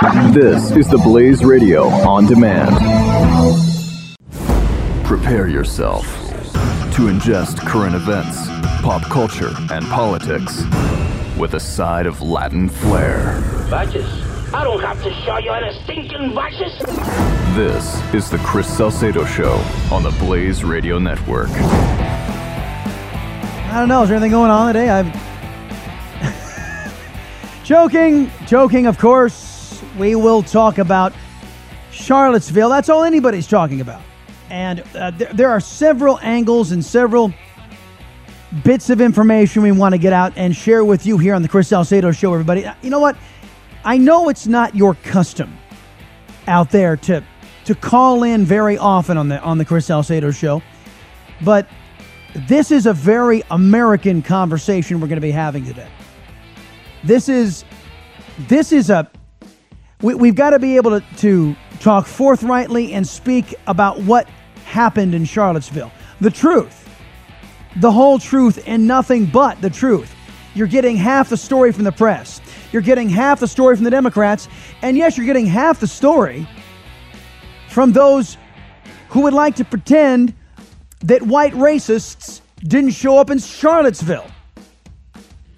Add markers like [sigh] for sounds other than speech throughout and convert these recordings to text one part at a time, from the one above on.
This is the Blaze Radio on demand. Prepare yourself to ingest current events, pop culture, and politics with a side of Latin flair. Vices? I don't have to show you any stinking vices. This is the Chris Salcedo Show on the Blaze Radio Network. I don't know. Is there anything going on today? I'm [laughs] joking, joking. Of course, we will talk about Charlottesville. That's all anybody's talking about. And uh, there, there are several angles and several bits of information we want to get out and share with you here on the Chris Salcedo Show. Everybody, Uh, you know what? I know it's not your custom out there to to call in very often on the on the Chris Salcedo Show, but this is a very American conversation we're going to be having today. This is this is a we, we've got to be able to, to talk forthrightly and speak about what happened in Charlottesville. The truth, the whole truth, and nothing but the truth. You're getting half the story from the press. You're getting half the story from the Democrats. And yes, you're getting half the story from those who would like to pretend that white racists didn't show up in Charlottesville.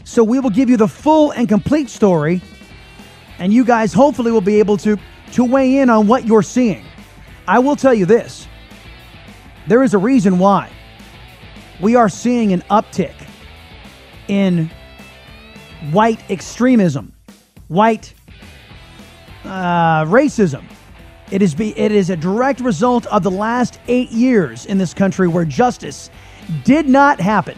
So we will give you the full and complete story, and you guys hopefully will be able to, to weigh in on what you're seeing. I will tell you this there is a reason why we are seeing an uptick in white extremism, white uh, racism. It is, be, it is a direct result of the last eight years in this country where justice did not happen.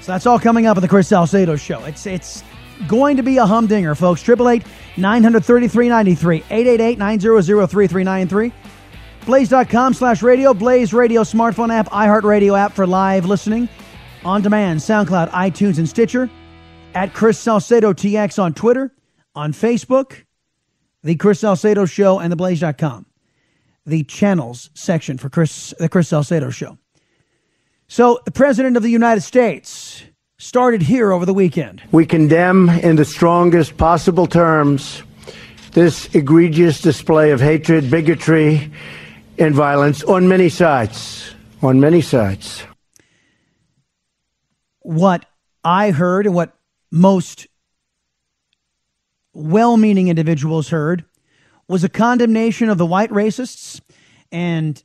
So that's all coming up on the Chris Salcedo show. It's it's going to be a humdinger, folks. 888 933 93 888 900 3393. Blaze.com slash radio, Blaze Radio smartphone app, iHeartRadio app for live listening, on demand, SoundCloud, iTunes, and Stitcher. At Chris Salcedo TX on Twitter, on Facebook, The Chris Salcedo Show, and the theblaze.com. The channels section for Chris the Chris Salcedo Show. So, the President of the United States started here over the weekend. We condemn in the strongest possible terms this egregious display of hatred, bigotry, and violence on many sides. On many sides. What I heard and what most well meaning individuals heard was a condemnation of the white racists and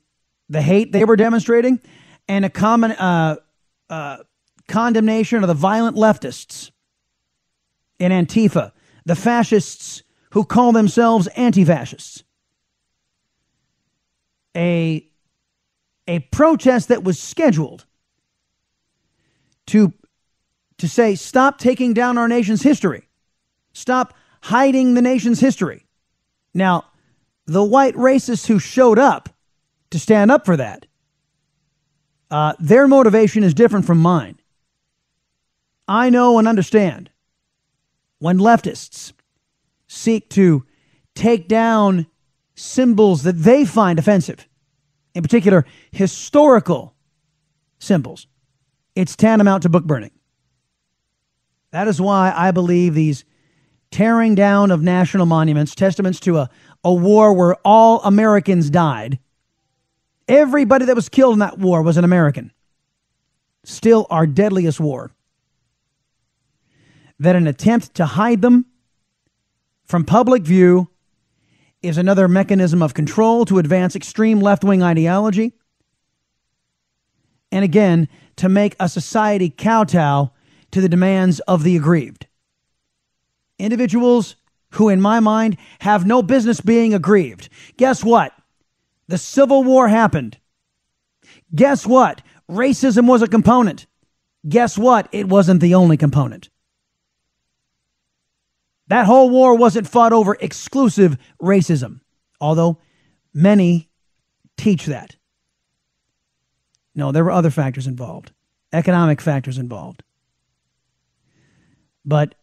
the hate they were demonstrating, and a common uh, uh, condemnation of the violent leftists in Antifa, the fascists who call themselves anti fascists. A, a protest that was scheduled to, to say, stop taking down our nation's history, stop hiding the nation's history. Now, the white racists who showed up to stand up for that, uh, their motivation is different from mine. I know and understand when leftists seek to take down symbols that they find offensive, in particular, historical symbols, it's tantamount to book burning. That is why I believe these tearing down of national monuments, testaments to a, a war where all Americans died, everybody that was killed in that war was an American, still our deadliest war that an attempt to hide them from public view is another mechanism of control to advance extreme left wing ideology. And again, to make a society kowtow to the demands of the aggrieved. Individuals who, in my mind, have no business being aggrieved. Guess what? The Civil War happened. Guess what? Racism was a component. Guess what? It wasn't the only component. That whole war wasn't fought over exclusive racism, although many teach that. No, there were other factors involved, economic factors involved. But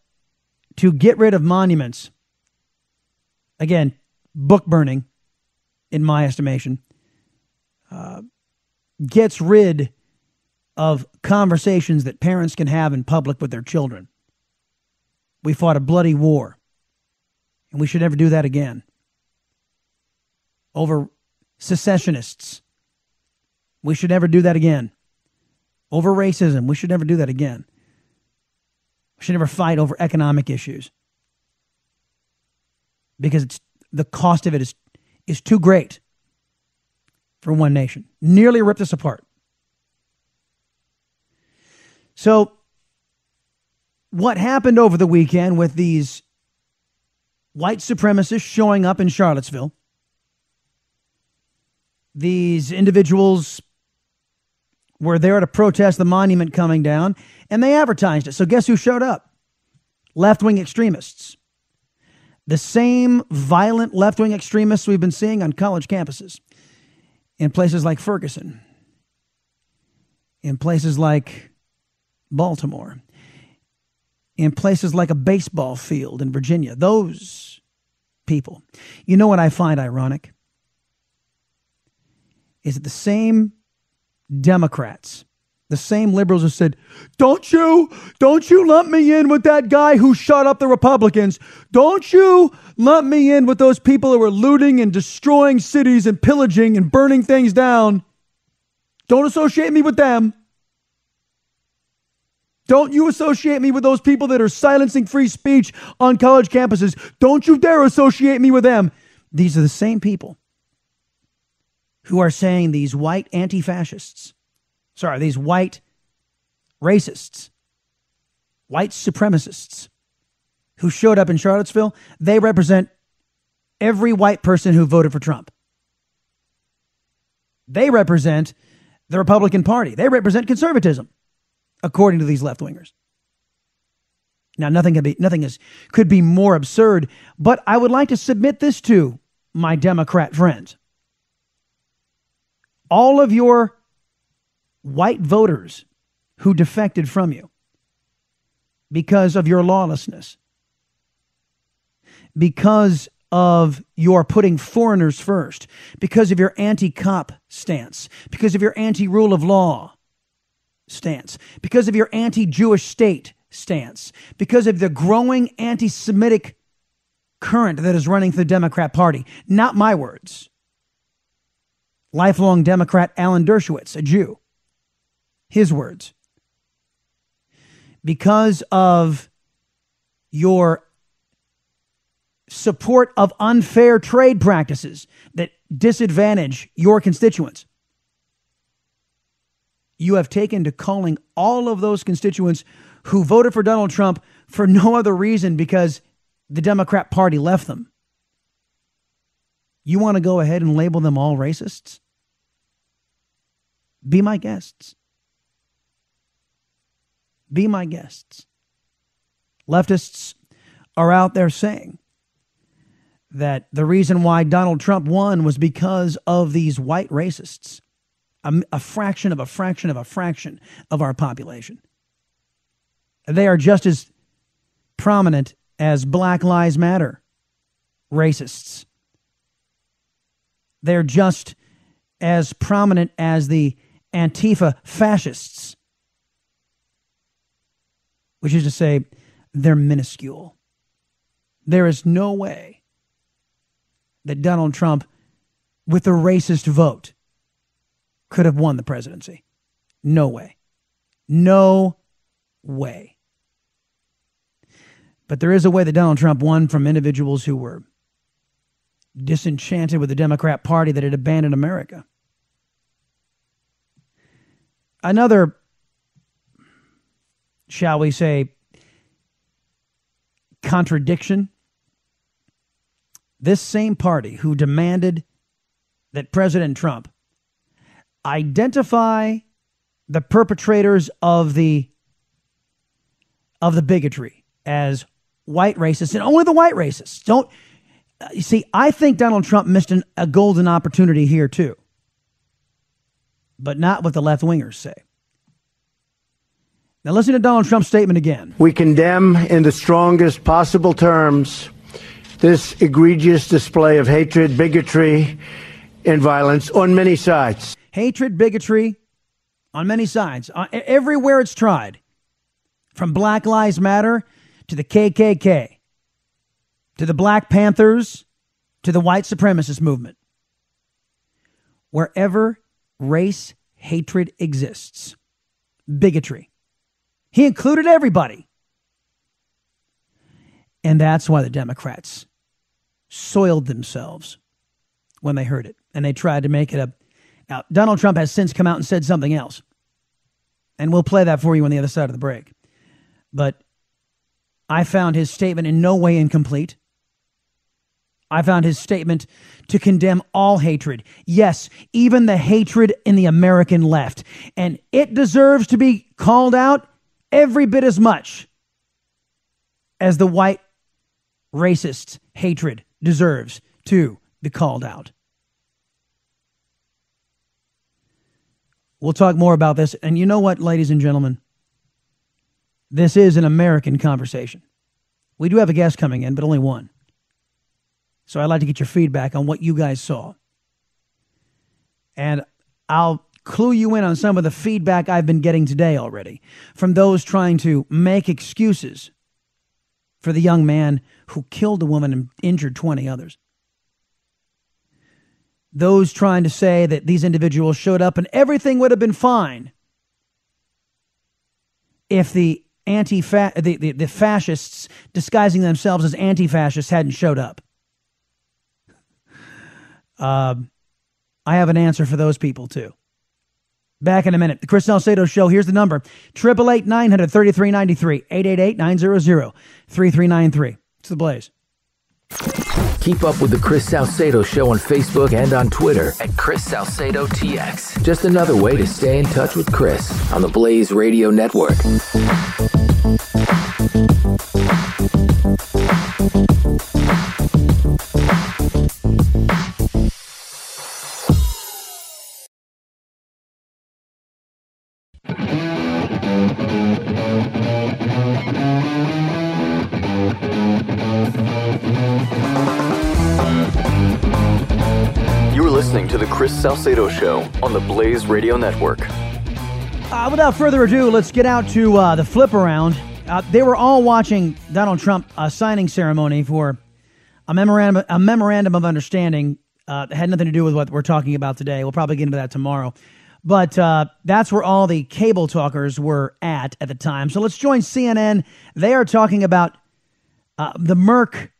to get rid of monuments, again, book burning, in my estimation, uh, gets rid of conversations that parents can have in public with their children. We fought a bloody war. And we should never do that again. Over secessionists. We should never do that again. Over racism. We should never do that again. We should never fight over economic issues because it's, the cost of it is, is too great for one nation. Nearly ripped us apart. So, what happened over the weekend with these white supremacists showing up in Charlottesville? These individuals were there to protest the monument coming down, and they advertised it. So, guess who showed up? Left wing extremists. The same violent left wing extremists we've been seeing on college campuses in places like Ferguson, in places like Baltimore, in places like a baseball field in Virginia. Those people. You know what I find ironic? Is that the same Democrats, the same liberals who said, Don't you, don't you lump me in with that guy who shot up the Republicans. Don't you lump me in with those people who are looting and destroying cities and pillaging and burning things down. Don't associate me with them. Don't you associate me with those people that are silencing free speech on college campuses. Don't you dare associate me with them. These are the same people who are saying these white anti fascists, sorry, these white racists, white supremacists who showed up in Charlottesville, they represent every white person who voted for Trump. They represent the Republican Party. They represent conservatism according to these left wingers. Now, nothing could be nothing is could be more absurd, but I would like to submit this to my Democrat friends. All of your white voters who defected from you because of your lawlessness, because of your putting foreigners first, because of your anti cop stance, because of your anti rule of law, stance, because of your anti Jewish state stance, because of the growing anti Semitic current that is running through the Democrat Party. Not my words. Lifelong Democrat Alan Dershowitz, a Jew. His words. Because of your support of unfair trade practices that disadvantage your constituents you have taken to calling all of those constituents who voted for Donald Trump for no other reason because the Democrat Party left them. You want to go ahead and label them all racists? Be my guests. Be my guests. Leftists are out there saying that the reason why Donald Trump won was because of these white racists a, a fraction of a fraction of a fraction of our population. They are just as prominent as Black Lives Matter racists. They're just as prominent as the Antifa fascists, which is to say, they're minuscule. There is no way that Donald Trump, with the racist vote, could have won the presidency. No way. No way. But there is a way that Donald Trump won from individuals who were disenchanted with the Democrat Party that had abandoned America. Another, shall we say, contradiction. This same party who demanded that President Trump identify the perpetrators of the of the bigotry as white racists and only the white racists. Don't uh, you see? I think Donald Trump missed an, a golden opportunity here too, but not what the left wingers say. Now listen to Donald Trump's statement again. We condemn in the strongest possible terms this egregious display of hatred, bigotry, and violence on many sides hatred, bigotry on many sides, uh, everywhere it's tried, from Black Lives Matter to the KKK. to the Black Panthers, to the white supremacist movement. Wherever race hatred exists, bigotry. He included everybody. And that's why the Democrats soiled themselves when they heard it. And they tried to make it a. Now, Donald Trump has since come out and said something else. And we'll play that for you on the other side of the break. But I found his statement in no way incomplete. I found his statement to condemn all hatred. Yes, even the hatred in the American left. And it deserves to be called out every bit as much as the white racist hatred deserves to be called out. We'll talk more about this. And you know what, ladies and gentlemen? This is an American conversation. We do have a guest coming in, but only one. So I'd like to get your feedback on what you guys saw. And I'll clue you in on some of the feedback I've been getting today already from those trying to make excuses for the young man who killed a woman and injured 20 others. Those trying to say that these individuals showed up and everything would have been fine if the anti the, the, the fascists disguising themselves as anti fascists hadn't showed up. Uh, I have an answer for those people too. Back in a minute. The Chris Salcedo Show. Here's the number 888 900 3393 888 900 3393. It's the Blaze. Keep up with the Chris Salcedo Show on Facebook and on Twitter at Chris Salcedo TX. Just another way to stay in touch with Chris on the Blaze Radio Network. Salcedo Show on the Blaze Radio Network. Uh, without further ado, let's get out to uh, the flip around. Uh, they were all watching Donald Trump uh, signing ceremony for a memorandum, a memorandum of understanding. Uh, had nothing to do with what we're talking about today. We'll probably get into that tomorrow. But uh, that's where all the cable talkers were at at the time. So let's join CNN. They are talking about the Merck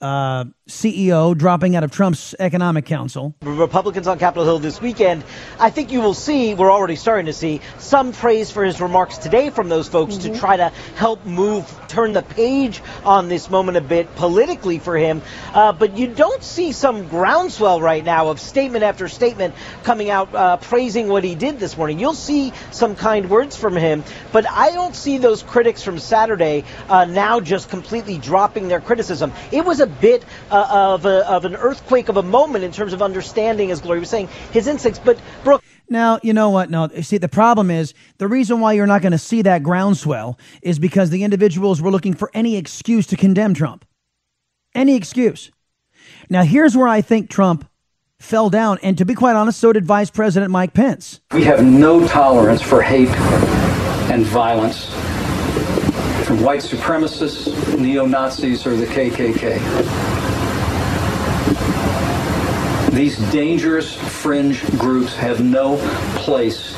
uh, CEO dropping out of Trump's Economic Council. Republicans on Capitol Hill this weekend. I think you will see, we're already starting to see, some praise for his remarks today from those folks mm-hmm. to try to help move, turn the page on this moment a bit politically for him. Uh, but you don't see some groundswell right now of statement after statement coming out uh, praising what he did this morning. You'll see some kind words from him, but I don't see those critics from Saturday uh, now just completely dropping their criticism. It was a bit uh, of, a, of an earthquake of a moment in terms of understanding, as Gloria was saying, his instincts. But Brooke. Now, you know what? No, see, the problem is the reason why you're not going to see that groundswell is because the individuals were looking for any excuse to condemn Trump. Any excuse. Now, here's where I think Trump fell down. And to be quite honest, so did Vice President Mike Pence. We have no tolerance for hate and violence from white supremacists, neo Nazis, or the KKK. These dangerous fringe groups have no place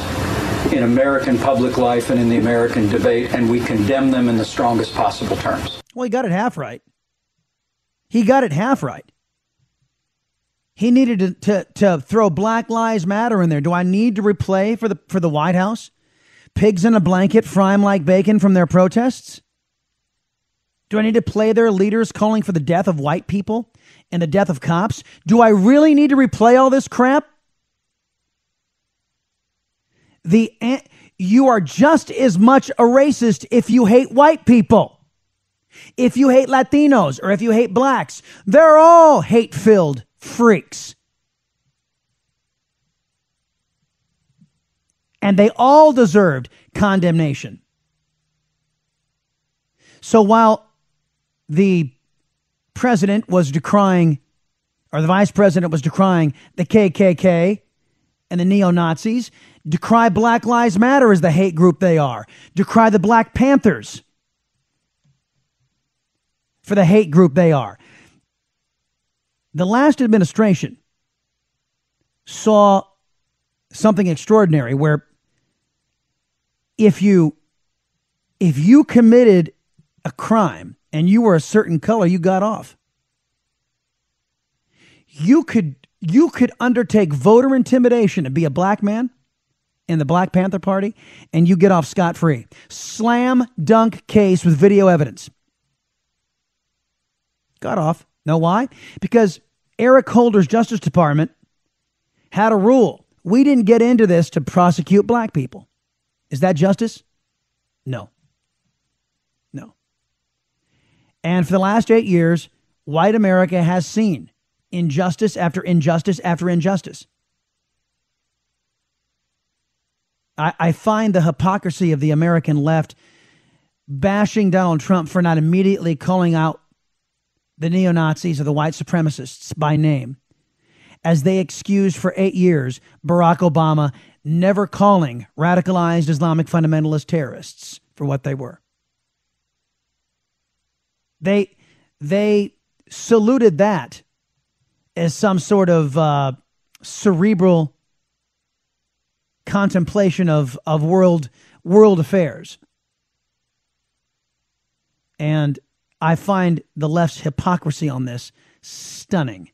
in American public life and in the American debate, and we condemn them in the strongest possible terms. Well, he got it half right. He got it half right. He needed to, to, to throw Black Lives Matter in there. Do I need to replay for the for the White House? Pigs in a blanket fry them like bacon from their protests? Do I need to play their leaders calling for the death of white people and the death of cops? Do I really need to replay all this crap? The you are just as much a racist if you hate white people. If you hate Latinos or if you hate blacks, they're all hate-filled freaks. And they all deserved condemnation. So while the president was decrying, or the vice president was decrying the KKK and the neo Nazis, decry Black Lives Matter as the hate group they are, decry the Black Panthers for the hate group they are. The last administration saw something extraordinary where if you if you committed a crime and you were a certain color you got off you could you could undertake voter intimidation and be a black man in the Black Panther Party and you get off scot free. Slam dunk case with video evidence. Got off. Know why? Because Eric Holder's Justice Department had a rule. We didn't get into this to prosecute black people. Is that justice? No. No. And for the last eight years, white America has seen injustice after injustice after injustice. I, I find the hypocrisy of the American left bashing Donald Trump for not immediately calling out the neo Nazis or the white supremacists by name as they excused for eight years Barack Obama never calling radicalized Islamic fundamentalist terrorists for what they were. They, they saluted that as some sort of uh, cerebral contemplation of, of world world affairs. And I find the left's hypocrisy on this stunning.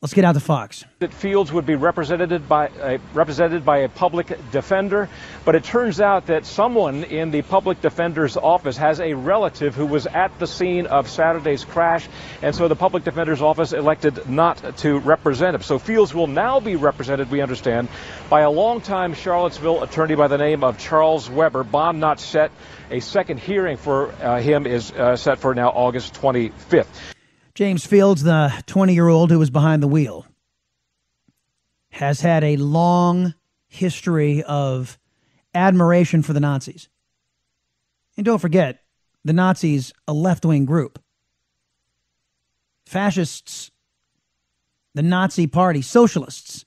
Let's get out to Fox. That Fields would be represented by a, represented by a public defender, but it turns out that someone in the public defender's office has a relative who was at the scene of Saturday's crash, and so the public defender's office elected not to represent him. So Fields will now be represented, we understand, by a longtime Charlottesville attorney by the name of Charles Weber. Bond not set. A second hearing for uh, him is uh, set for now August 25th. James Fields, the 20 year old who was behind the wheel, has had a long history of admiration for the Nazis. And don't forget, the Nazis, a left wing group. Fascists, the Nazi Party, socialists.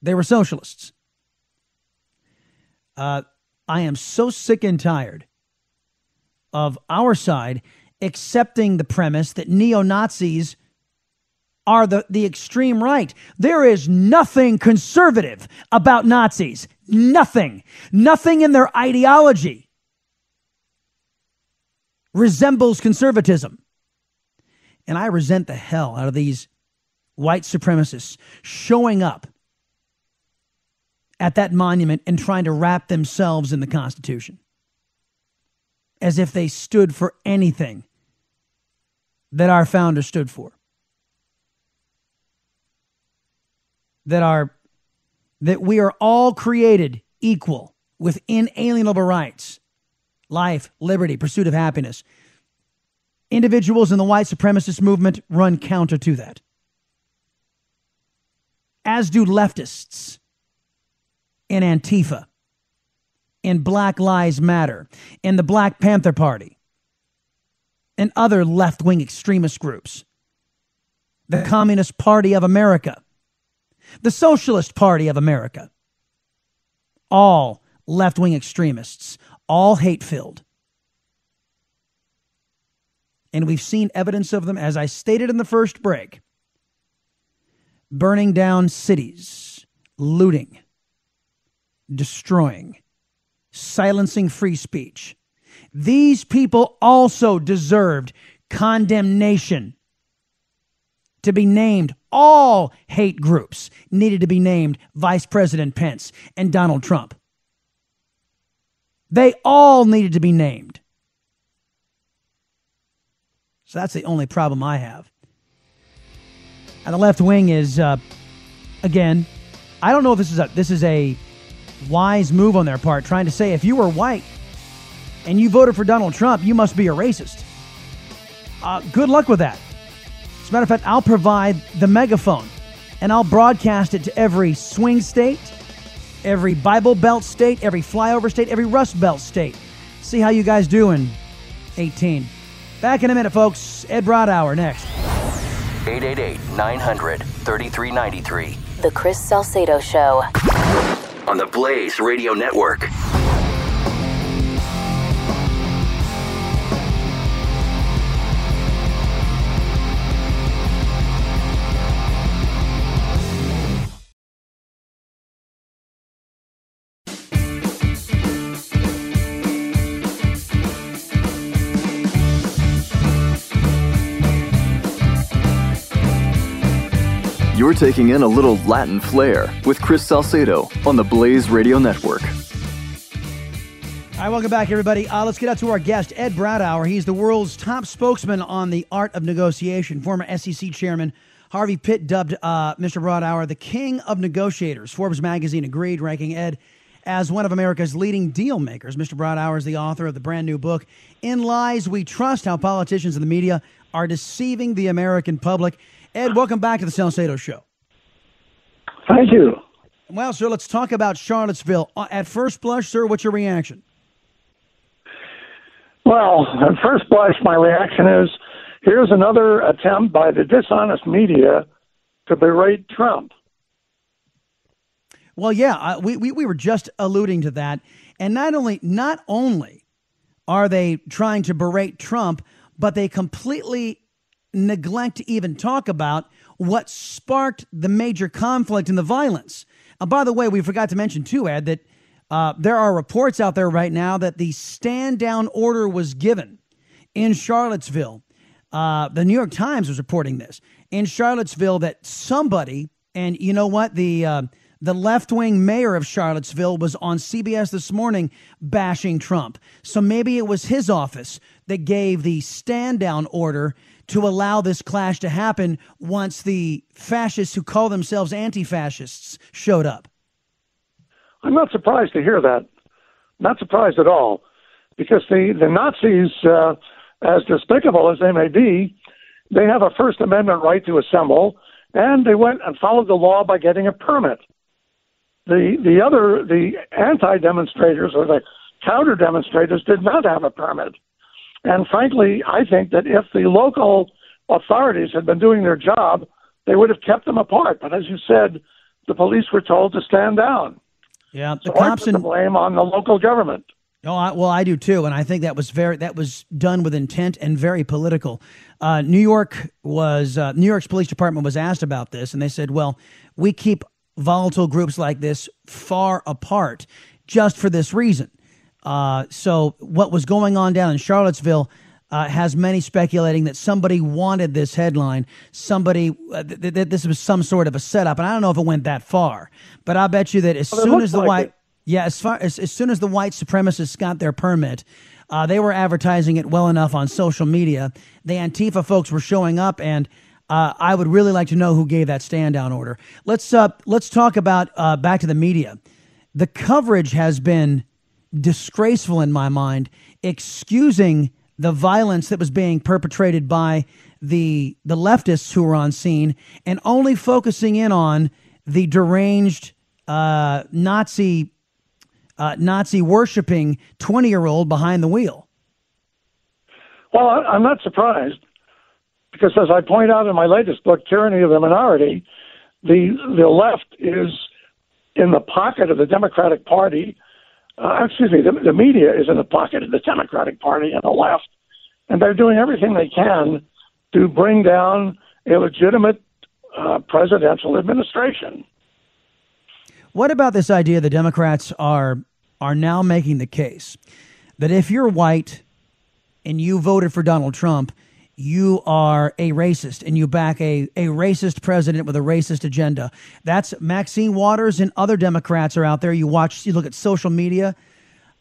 They were socialists. Uh, I am so sick and tired of our side accepting the premise that neo Nazis are the, the extreme right. There is nothing conservative about Nazis. Nothing. Nothing in their ideology resembles conservatism. And I resent the hell out of these white supremacists showing up at that monument and trying to wrap themselves in the Constitution as if they stood for anything that our founder stood for. That are that we are all created equal with inalienable rights, life, liberty, pursuit of happiness. Individuals in the white supremacist movement run counter to that. As do leftists in Antifa, in Black Lives Matter, in the Black Panther Party and other left wing extremist groups. The Communist Party of America, the Socialist Party of America, all left wing extremists, all hate filled. And we've seen evidence of them, as I stated in the first break, burning down cities, looting, destroying, silencing free speech these people also deserved condemnation to be named. All hate groups needed to be named Vice President Pence and Donald Trump. They all needed to be named. So that's the only problem I have. And the left wing is, uh, again, I don't know if this is a this is a wise move on their part, trying to say if you were white, and you voted for Donald Trump, you must be a racist. Uh, good luck with that. As a matter of fact, I'll provide the megaphone and I'll broadcast it to every swing state, every Bible Belt state, every flyover state, every Rust Belt state. See how you guys do in 18. Back in a minute, folks. Ed Brodow next. 888 900 3393. The Chris Salcedo Show. On the Blaze Radio Network. You're taking in a little Latin flair with Chris Salcedo on the Blaze Radio Network. All right, welcome back, everybody. Uh, let's get out to our guest, Ed Brodow. He's the world's top spokesman on the art of negotiation. Former SEC chairman Harvey Pitt dubbed uh, Mr. Brodow the king of negotiators. Forbes magazine agreed, ranking Ed as one of America's leading deal makers. Mr. Brodow is the author of the brand new book, In Lies We Trust How Politicians and the Media Are Deceiving the American Public. Ed, welcome back to the Salcedo Show. Thank you. Well, sir, let's talk about Charlottesville. Uh, at first blush, sir, what's your reaction? Well, at first blush, my reaction is here's another attempt by the dishonest media to berate Trump. Well, yeah, uh, we, we, we were just alluding to that. And not only not only are they trying to berate Trump, but they completely neglect to even talk about what sparked the major conflict and the violence. And by the way, we forgot to mention too, Ed, that uh, there are reports out there right now that the stand down order was given in Charlottesville. Uh, the New York Times was reporting this in Charlottesville that somebody, and you know what, the uh, the left wing mayor of Charlottesville was on CBS this morning bashing Trump. So maybe it was his office that gave the stand down order to allow this clash to happen once the fascists who call themselves anti fascists showed up. I'm not surprised to hear that. Not surprised at all. Because the, the Nazis, uh, as despicable as they may be, they have a First Amendment right to assemble, and they went and followed the law by getting a permit. The the other the anti demonstrators or the counter demonstrators did not have a permit. And frankly, I think that if the local authorities had been doing their job, they would have kept them apart. But as you said, the police were told to stand down. Yeah, the so cops I put the blame on the local government. Oh, I, well, I do too, and I think that was very that was done with intent and very political. Uh, New York was uh, New York's police department was asked about this, and they said, "Well, we keep volatile groups like this far apart just for this reason. Uh, so, what was going on down in Charlottesville uh, has many speculating that somebody wanted this headline. Somebody, uh, th- th- this was some sort of a setup. And I don't know if it went that far, but I bet you that as well, soon as the like white. It. Yeah, as far as, as soon as the white supremacists got their permit, uh, they were advertising it well enough on social media. The Antifa folks were showing up, and uh, I would really like to know who gave that stand down order. Let's uh, let's talk about uh, back to the media. The coverage has been disgraceful in my mind, excusing the violence that was being perpetrated by the the leftists who were on scene, and only focusing in on the deranged uh, Nazi uh, Nazi worshiping twenty year old behind the wheel. Well, I'm not surprised because as I point out in my latest book, Tyranny of the Minority, the the left is in the pocket of the Democratic Party. Uh, excuse me, the, the media is in the pocket of the Democratic Party and the left, and they're doing everything they can to bring down a legitimate uh, presidential administration. What about this idea the Democrats are are now making the case that if you're white and you voted for Donald Trump, you are a racist and you back a, a racist president with a racist agenda. That's Maxine Waters and other Democrats are out there. You watch, you look at social media.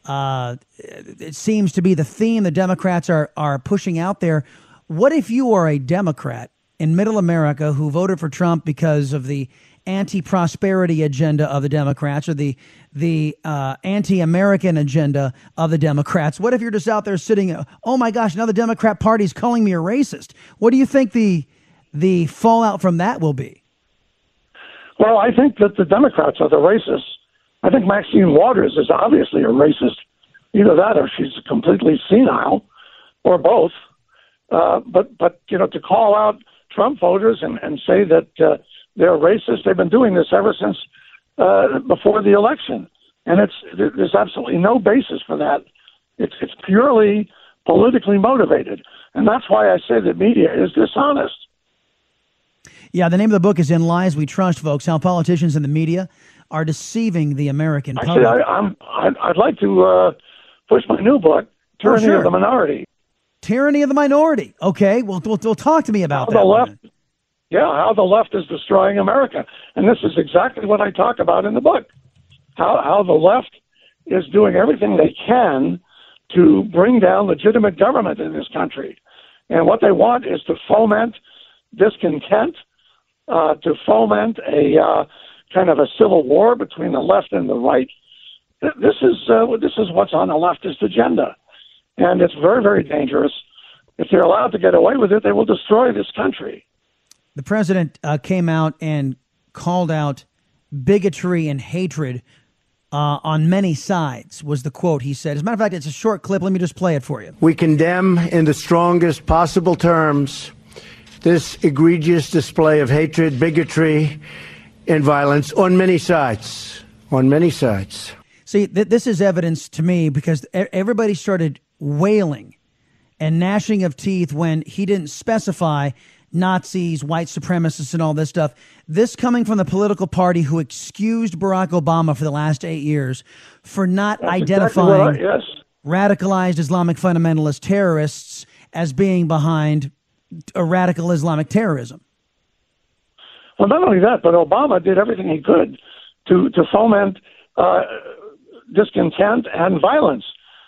Uh, it seems to be the theme the Democrats are, are pushing out there. What if you are a Democrat in middle America who voted for Trump because of the anti-prosperity agenda of the Democrats or the the uh, anti-American agenda of the Democrats? What if you're just out there sitting? Oh my gosh, now the Democrat Party's calling me a racist. What do you think the the fallout from that will be? Well, I think that the Democrats are the racists. I think Maxine Waters is obviously a racist. Either that, or she's completely senile, or both. Uh, but but you know, to call out Trump voters and, and say that uh, they're racist. They've been doing this ever since uh, before the election, and it's there's absolutely no basis for that. It's it's purely politically motivated, and that's why I say the media is dishonest. Yeah, the name of the book is "In Lies We Trust," folks. How politicians and the media are deceiving the American Actually, public. I, I'm I'd, like to uh, push my new book, "Tyranny oh, sure. of the Minority." Tyranny of the Minority. Okay, well, we'll, we'll talk to me about that. The left, yeah, how the left is destroying America. And this is exactly what I talk about in the book. How how the left is doing everything they can to bring down legitimate government in this country. And what they want is to foment discontent, uh, to foment a uh, kind of a civil war between the left and the right. This is uh, this is what's on the leftist agenda, and it's very very dangerous. If they're allowed to get away with it, they will destroy this country. The president uh, came out and called out bigotry and hatred uh, on many sides, was the quote he said. As a matter of fact, it's a short clip. Let me just play it for you. We condemn in the strongest possible terms this egregious display of hatred, bigotry, and violence on many sides. On many sides. See, th- this is evidence to me because everybody started wailing and gnashing of teeth when he didn't specify Nazis, white supremacists, and all this stuff. This coming from the political party who excused Barack Obama for the last eight years for not That's identifying exactly right, yes. radicalized Islamic fundamentalist terrorists as being behind a radical Islamic terrorism. Well, not only that, but Obama did everything he could to to foment uh, discontent and violence.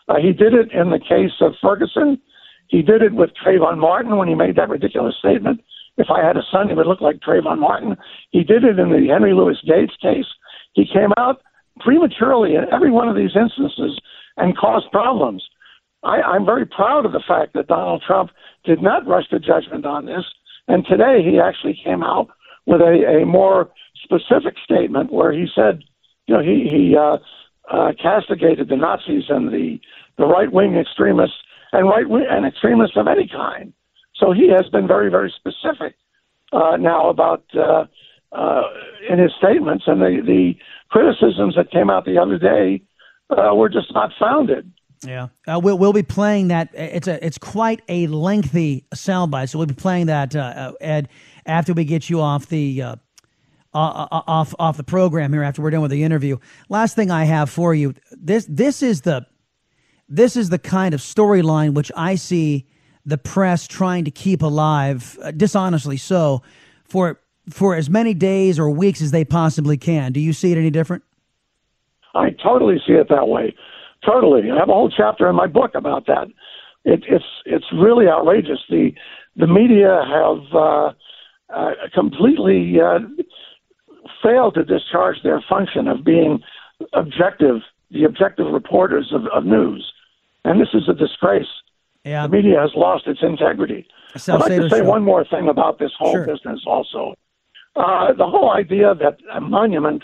Uh, he did it in the case of Ferguson. He did it with Trayvon Martin when he made that ridiculous statement. If I had a son, he would look like Trayvon Martin. He did it in the Henry Louis Gates case. He came out prematurely in every one of these instances and caused problems. I, I'm very proud of the fact that Donald Trump did not rush to judgment on this. And today he actually came out with a, a more specific statement where he said, you know, he, he uh, uh, castigated the Nazis and the, the right wing extremists and right and extremists of any kind. So he has been very, very specific uh, now about uh, uh, in his statements, and the, the criticisms that came out the other day uh, were just not founded. Yeah, uh, we'll we'll be playing that. It's a it's quite a lengthy soundbite, so we'll be playing that, uh, Ed, after we get you off the off off the program here. After we're done with the interview. Last thing I have for you this this is the this is the kind of storyline which I see the press trying to keep alive, uh, dishonestly so, for for as many days or weeks as they possibly can. Do you see it any different? I totally see it that way. Totally. I have a whole chapter in my book about that. It, it's it's really outrageous. The the media have uh, uh, completely uh, failed to discharge their function of being objective, the objective reporters of, of news, and this is a disgrace. Yeah. The media has lost its integrity. I'd like to say show. one more thing about this whole sure. business also. Uh, the whole idea that a monument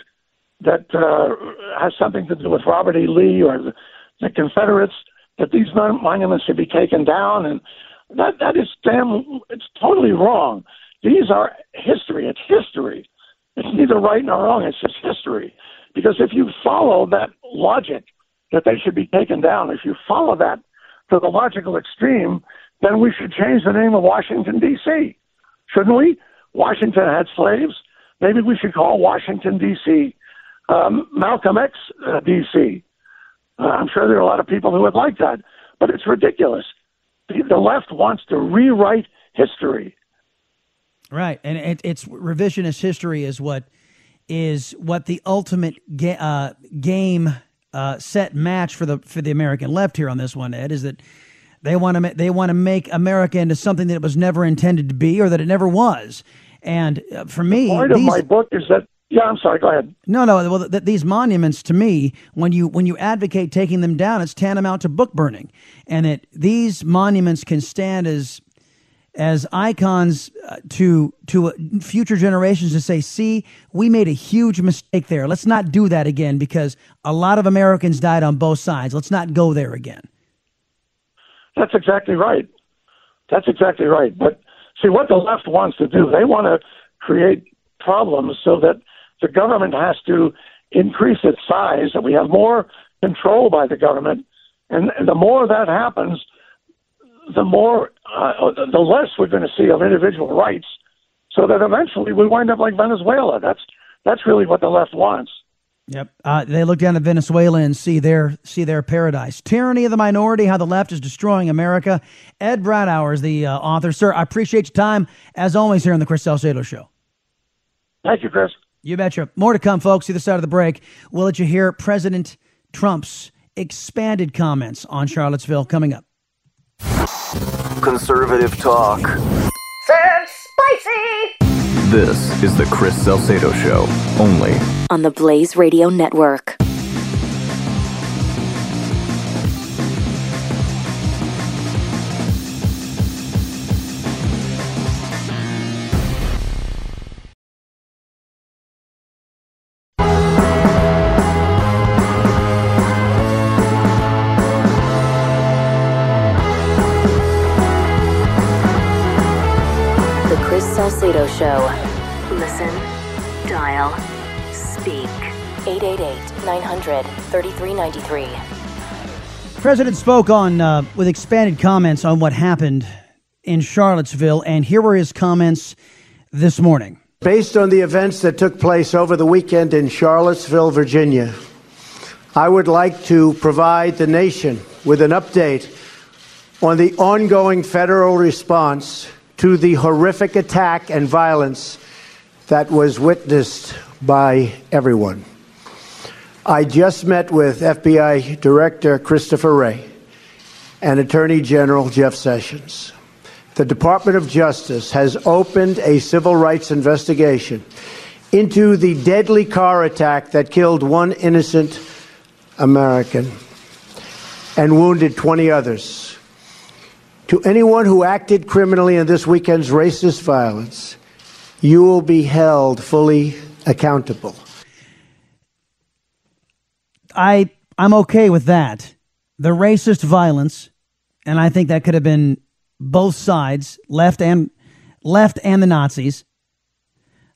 that uh, has something to do with Robert E. Lee or the, the Confederates, that these monuments should be taken down, and that that is damn, it's totally wrong. These are history. It's history. It's neither right nor wrong. It's just history. Because if you follow that logic that they should be taken down, if you follow that to the logical extreme, then we should change the name of Washington D.C. Shouldn't we? Washington had slaves. Maybe we should call Washington D.C um, Malcolm X uh, DC. Uh, I'm sure there are a lot of people who would like that, but it's ridiculous. The, left wants to rewrite history. Right, and it, it's revisionist history is what is what the ultimate ga- uh, game uh, set match for the for the American left here on this one. Ed is that they want to ma- they want to make America into something that it was never intended to be or that it never was. And uh, for me, part these, of my book is that yeah, I'm sorry. Go ahead. No, no. Well, th- these monuments, to me, when you when you advocate taking them down, it's tantamount to book burning, and that these monuments can stand as as icons uh, to to uh, future generations to say, "See, we made a huge mistake there. Let's not do that again because a lot of Americans died on both sides. Let's not go there again." That's exactly right. That's exactly right. But see, what the left wants to do, they want to create problems so that the government has to increase its size, that we have more control by the government. And the more that happens, the more, uh, the less we're going to see of individual rights, so that eventually we wind up like Venezuela. That's that's really what the left wants. Yep. Uh, they look down at Venezuela and see their see their paradise. Tyranny of the minority: How the left is destroying America. Ed Brodow is the uh, author. Sir, I appreciate your time as always here on the Chris Salcedo Show. Thank you, Chris. You betcha. More to come, folks. Either side of the break, we'll let you hear President Trump's expanded comments on Charlottesville coming up. Conservative talk. Sounds spicy! This is the Chris Salcedo Show, only On the Blaze Radio Network. 888 900 3393. President spoke on uh, with expanded comments on what happened in Charlottesville, and here were his comments this morning. Based on the events that took place over the weekend in Charlottesville, Virginia, I would like to provide the nation with an update on the ongoing federal response to the horrific attack and violence that was witnessed by everyone. I just met with FBI Director Christopher Wray and Attorney General Jeff Sessions. The Department of Justice has opened a civil rights investigation into the deadly car attack that killed one innocent American and wounded 20 others. To anyone who acted criminally in this weekend's racist violence, you will be held fully accountable. I I'm okay with that. The racist violence, and I think that could have been both sides, left and left and the Nazis.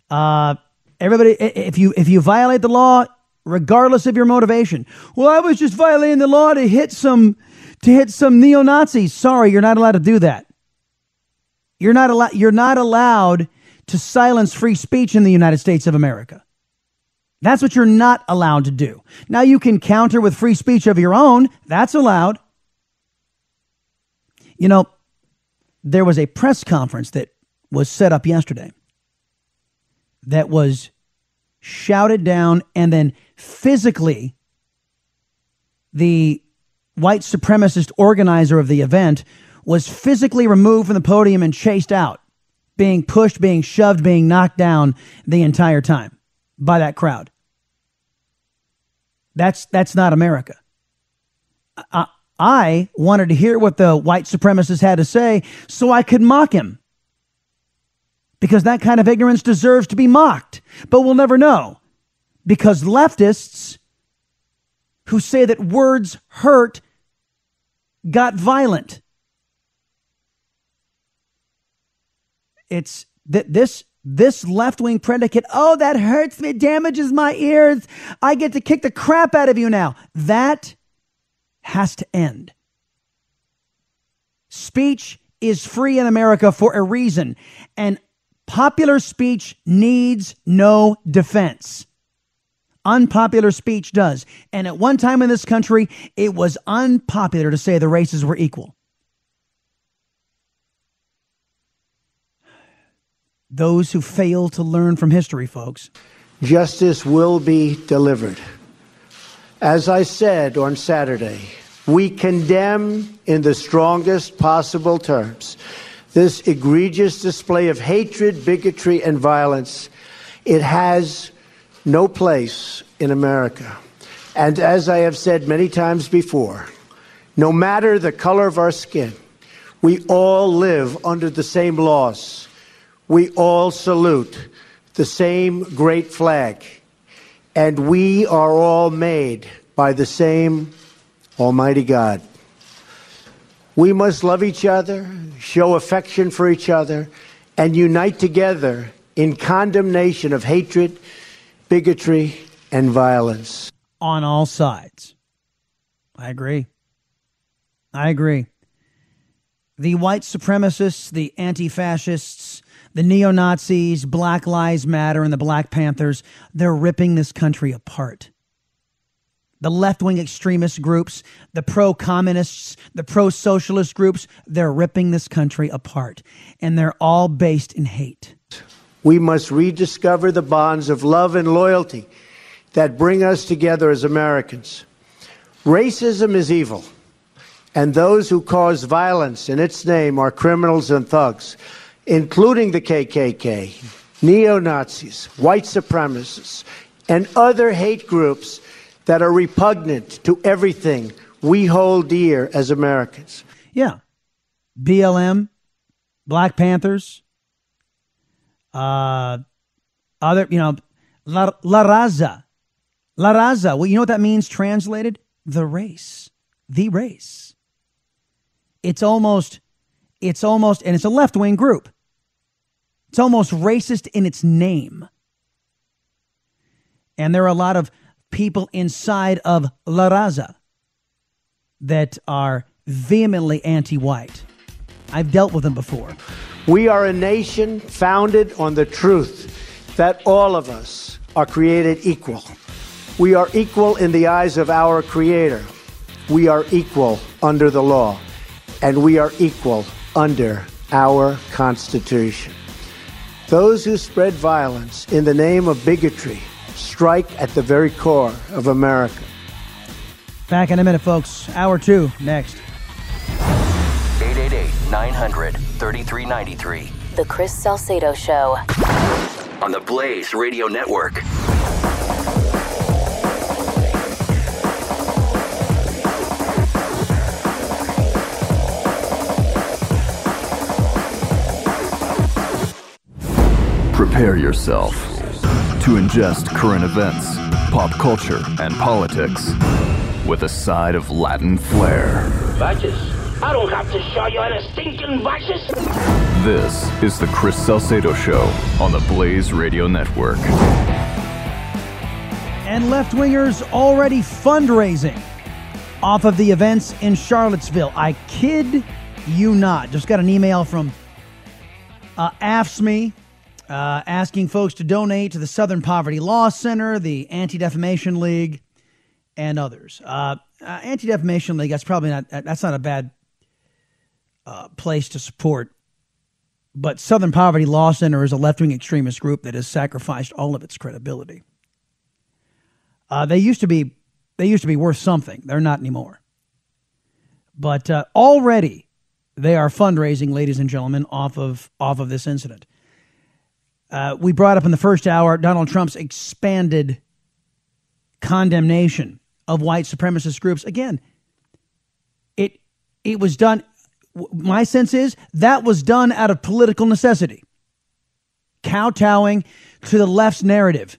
Uh, everybody, if you if you violate the law, regardless of your motivation, well, I was just violating the law to hit some to hit some neo Nazis. Sorry, you're not allowed to do that. You're not allowed. You're not allowed to silence free speech in the United States of America. That's what you're not allowed to do. Now you can counter with free speech of your own. That's allowed. You know, there was a press conference that was set up yesterday that was shouted down and then physically the white supremacist organizer of the event was physically removed from the podium and chased out, being pushed, being shoved, being knocked down the entire time by that crowd. That's that's not America. I, I wanted to hear what the white supremacist had to say so I could mock him. Because that kind of ignorance deserves to be mocked. But we'll never know. Because leftists who say that words hurt got violent. It's that this this left wing predicate, oh, that hurts me, damages my ears. I get to kick the crap out of you now. That has to end. Speech is free in America for a reason, and popular speech needs no defense. Unpopular speech does. And at one time in this country, it was unpopular to say the races were equal. Those who fail to learn from history, folks. Justice will be delivered. As I said on Saturday, we condemn in the strongest possible terms this egregious display of hatred, bigotry, and violence. It has no place in America. And as I have said many times before, no matter the color of our skin, we all live under the same laws. We all salute the same great flag. And we are all made by the same Almighty God. We must love each other, show affection for each other, and unite together in condemnation of hatred, bigotry, and violence. On all sides. I agree. I agree. The white supremacists, the anti fascists, the neo Nazis, Black Lives Matter, and the Black Panthers, they're ripping this country apart. the left wing extremist groups, the pro communists, the pro socialist groups, they're ripping this country apart. And they're all based in hate. We must rediscover the bonds of love and loyalty that bring us together as Americans. Racism is evil, and those who cause violence in its name are criminals and thugs, including the KKK, neo Nazis, white supremacists, and other hate groups that are repugnant to everything we hold dear as Americans. Yeah. BLM, Black Panthers, uh, other, you know, La, La Raza. La Raza. Well, you know what that means translated? The race. The race. It's almost, it's almost, and it's a left wing group. It's almost racist in its name. And there are a lot of people inside of La Raza that are vehemently anti white. I've dealt with them before. We are a nation founded on the truth that all of us are created equal. We are equal in the eyes of our Creator. We are equal under the law. And we are equal under our Constitution. Those who spread violence in the name of bigotry strike at the very core of America. Back in a minute, folks. Hour two next. 888 900 3393. The Chris Salcedo Show. On the Blaze Radio Network. Prepare yourself to ingest current events, pop culture, and politics with a side of Latin flair. Vices? I don't have to show you any stinking vices. This is the Chris Salcedo Show on the Blaze Radio Network. And left wingers already fundraising off of the events in Charlottesville. I kid you not. Just got an email from uh, AFSCME uh, asking folks to donate to the Southern Poverty Law Center, the Anti Defamation League, and others. Uh, uh, Anti Defamation League. That's probably not. That's not a bad uh, place to support. But Southern Poverty Law Center is a left wing extremist group that has sacrificed all of its credibility. Uh, they used to be. They used to be worth something. They're not anymore. But already, they are fundraising, ladies and gentlemen, off of off of this incident. Uh, we brought up in the first hour Donald Trump's expanded condemnation of white supremacist groups. Again, it it was done. My sense is that was done out of political necessity, kowtowing to the left's narrative.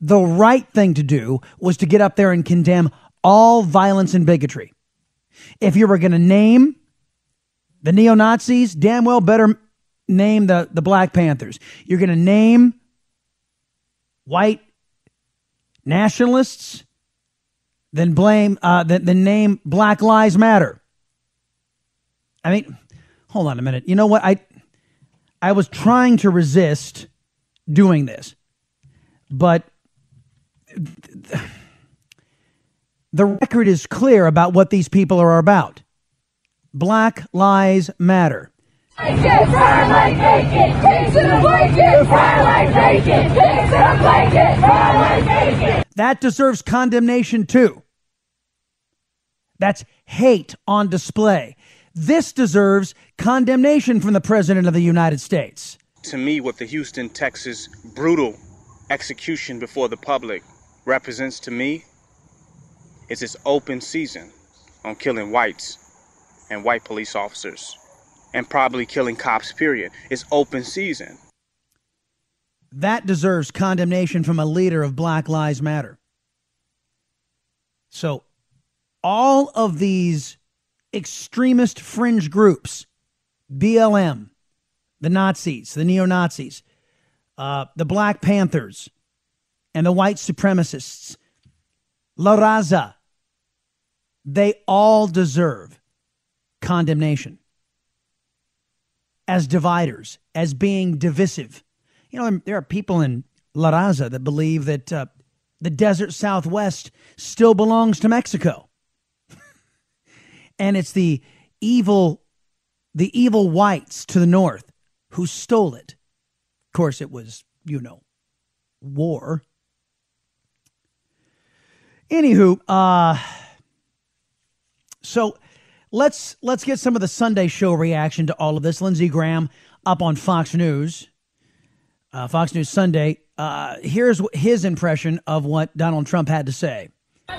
The right thing to do was to get up there and condemn all violence and bigotry. If you were going to name the neo Nazis, damn well better name the, the Black Panthers. You're going to name white nationalists, then blame, uh, then name Black Lives Matter. I mean, hold on a minute. You know what? I, I was trying to resist doing this, but the record is clear about what these people are about. Black Lives Matter. That deserves condemnation too. That's hate on display. This deserves condemnation from the President of the United States. To me, what the Houston, Texas brutal execution before the public represents to me is this open season on killing whites and white police officers and probably killing cops, period. It's open season. That deserves condemnation from a leader of Black Lives Matter. So, all of these extremist fringe groups, BLM, the Nazis, the neo Nazis, uh, the Black Panthers, and the white supremacists, La Raza, they all deserve condemnation as dividers, as being divisive. You know, there are people in La Raza that believe that uh, the desert southwest still belongs to Mexico. [laughs] and it's the evil the evil whites to the north who stole it. Of course it was, you know, war. Anywho, uh so let's let's get some of the Sunday show reaction to all of this. Lindsey Graham up on Fox News, uh, Fox News Sunday. Uh, here's his impression of what Donald Trump had to say.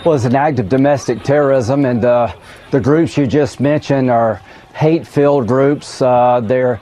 Well, it's an act of domestic terrorism, and uh, the groups you just mentioned are hate-filled groups. Uh, they're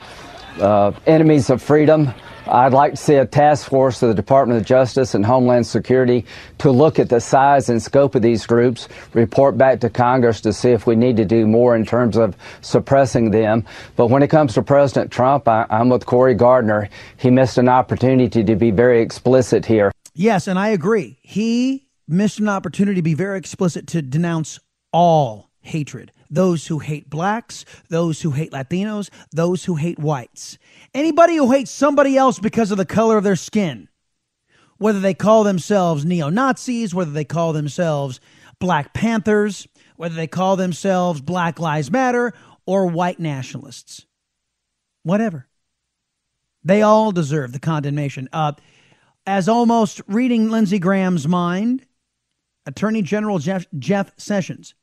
uh, enemies of freedom. I'd like to see a task force of the Department of Justice and Homeland Security to look at the size and scope of these groups, report back to Congress to see if we need to do more in terms of suppressing them. But when it comes to President Trump, I, am with Cory Gardner. He missed an opportunity to be very explicit here. Yes, and I agree. He missed an opportunity to be very explicit to denounce all hatred those who hate blacks, those who hate Latinos, those who hate whites. Anybody who hates somebody else because of the color of their skin, whether they call themselves neo Nazis, whether they call themselves Black Panthers, whether they call themselves Black Lives Matter or white nationalists, whatever. They all deserve the condemnation. Uh, as almost reading Lindsey Graham's mind, Attorney General Jeff, Jeff Sessions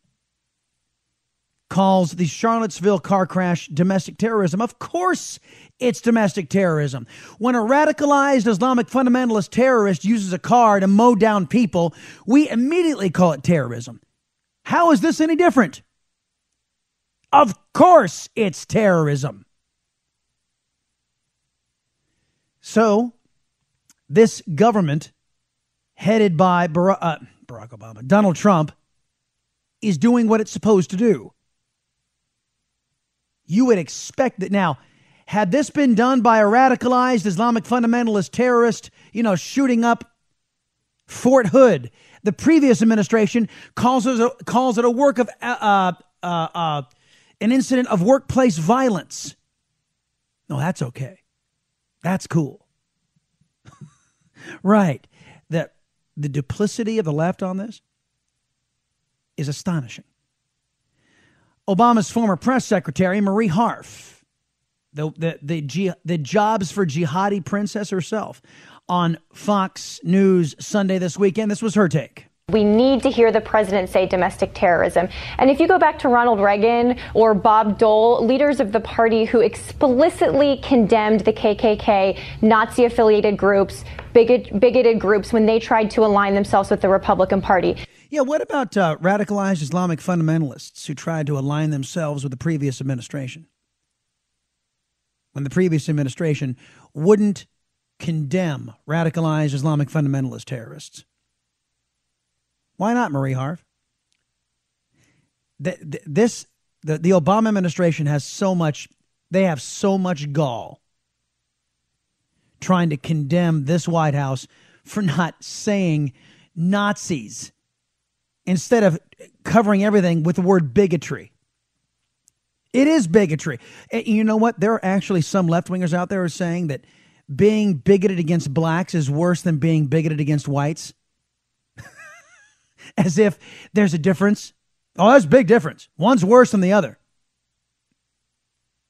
calls the Charlottesville car crash domestic terrorism. Of course, it's domestic terrorism. When a radicalized Islamic fundamentalist terrorist uses a car to mow down people, we immediately call it terrorism. How is this any different? Of course, it's terrorism. So, this government, headed by Barack, uh, Barack Obama, Donald Trump, is doing what it's supposed to do you would expect that now, had this been done by a radicalized Islamic fundamentalist terrorist, you know, shooting up Fort Hood, the previous administration calls it a, calls it a work of uh, uh, uh, an incident of workplace violence. No, that's okay. That's cool. [laughs] right. That the duplicity of the left on this is astonishing. Obama's former press secretary, Marie Harf, the, the, the, the jobs for jihadi princess herself, on Fox News Sunday this weekend. This was her take. We need to hear the president say domestic terrorism. And if you go back to Ronald Reagan or Bob Dole, leaders of the party who explicitly condemned the KKK, Nazi affiliated groups, bigot, bigoted groups when they tried to align themselves with the Republican Party. Yeah, what about uh, radicalized Islamic fundamentalists who tried to align themselves with the previous administration? When the previous administration wouldn't condemn radicalized Islamic fundamentalist terrorists. Why not, Marie Harf? The, this the, the Obama administration has so much they have so much gall trying to condemn this White House for not saying Nazis instead of covering everything with the word bigotry. It is bigotry. And you know what? There are actually some left wingers out there who are saying that being bigoted against blacks is worse than being bigoted against whites. [laughs] As if there's a difference. Oh, there's a big difference. One's worse than the other.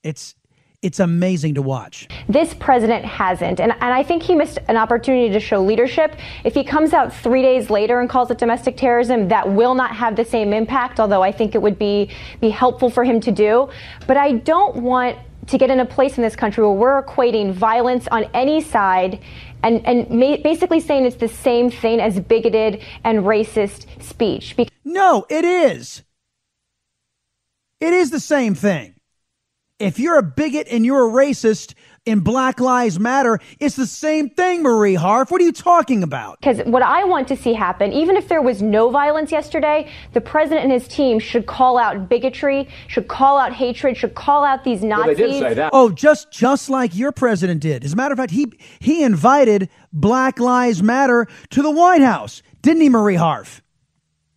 It's it's amazing to watch. This president hasn't. And, and I think he missed an opportunity to show leadership. If he comes out three days later and calls it domestic terrorism, that will not have the same impact, although I think it would be, be helpful for him to do. But I don't want to get in a place in this country where we're equating violence on any side and, and basically saying it's the same thing as bigoted and racist speech. no, it is. It is the same thing. If you're a bigot and you're a racist in Black Lives Matter, it's the same thing, Marie Harf. What are you talking about? Because what I want to see happen, even if there was no violence yesterday, the president and his team should call out bigotry, should call out hatred, should call out these Nazis. Well, they did say that. Oh, just just like your president did. As a matter of fact, he he invited Black Lives Matter to the White House, didn't he, Marie Harf?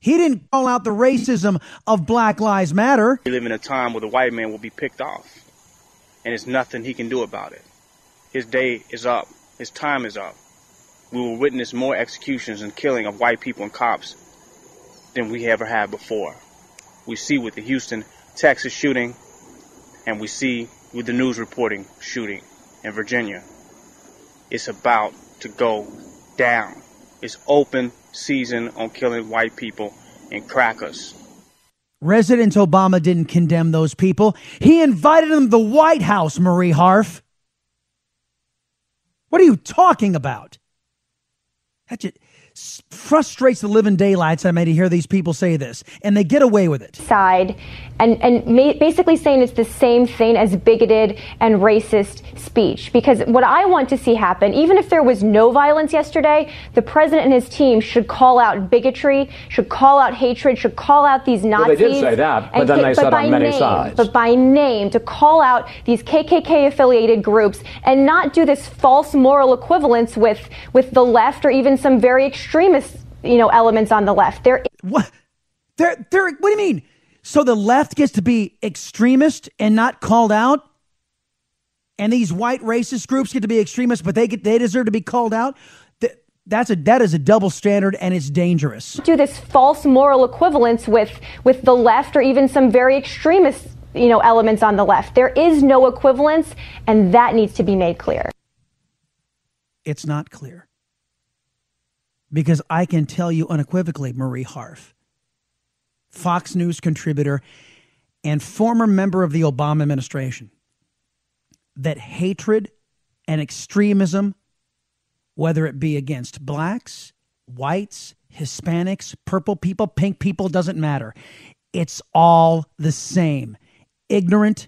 He didn't call out the racism of Black Lives Matter. We live in a time where the white man will be picked off, and there's nothing he can do about it. His day is up. His time is up. we will witness more executions and killing of white people and cops than we ever had before. We see with the Houston, Texas shooting, and we see with the news reporting shooting in Virginia. It's about to go down. It's open season on killing white people and crackers. President Obama didn't condemn those people. He invited them to the White House, Marie Harf. What are you talking about? That just, frustrates the living daylights I made to hear these people say this, and they get away with it. Side, and and ma- basically saying it's the same thing as bigoted and racist speech. Because what I want to see happen, even if there was no violence yesterday, the president and his team should call out bigotry, should call out hatred, should call out these Nazis. Well, they did say that, but then they but said on many name, sides. But by name, to call out these KKK affiliated groups and not do this false moral equivalence with with the left or even some very extremist, you know, elements on the left. They're what? They're they're what do you mean? So the left gets to be extremist and not called out? And these white racist groups get to be extremists, but they get they deserve to be called out? That's a that is a double standard and it's dangerous. Do this false moral equivalence with with the left or even some very extremist, you know, elements on the left. There is no equivalence and that needs to be made clear. It's not clear because I can tell you unequivocally, Marie Harf, Fox News contributor and former member of the Obama administration, that hatred and extremism, whether it be against blacks, whites, Hispanics, purple people, pink people, doesn't matter. It's all the same. Ignorant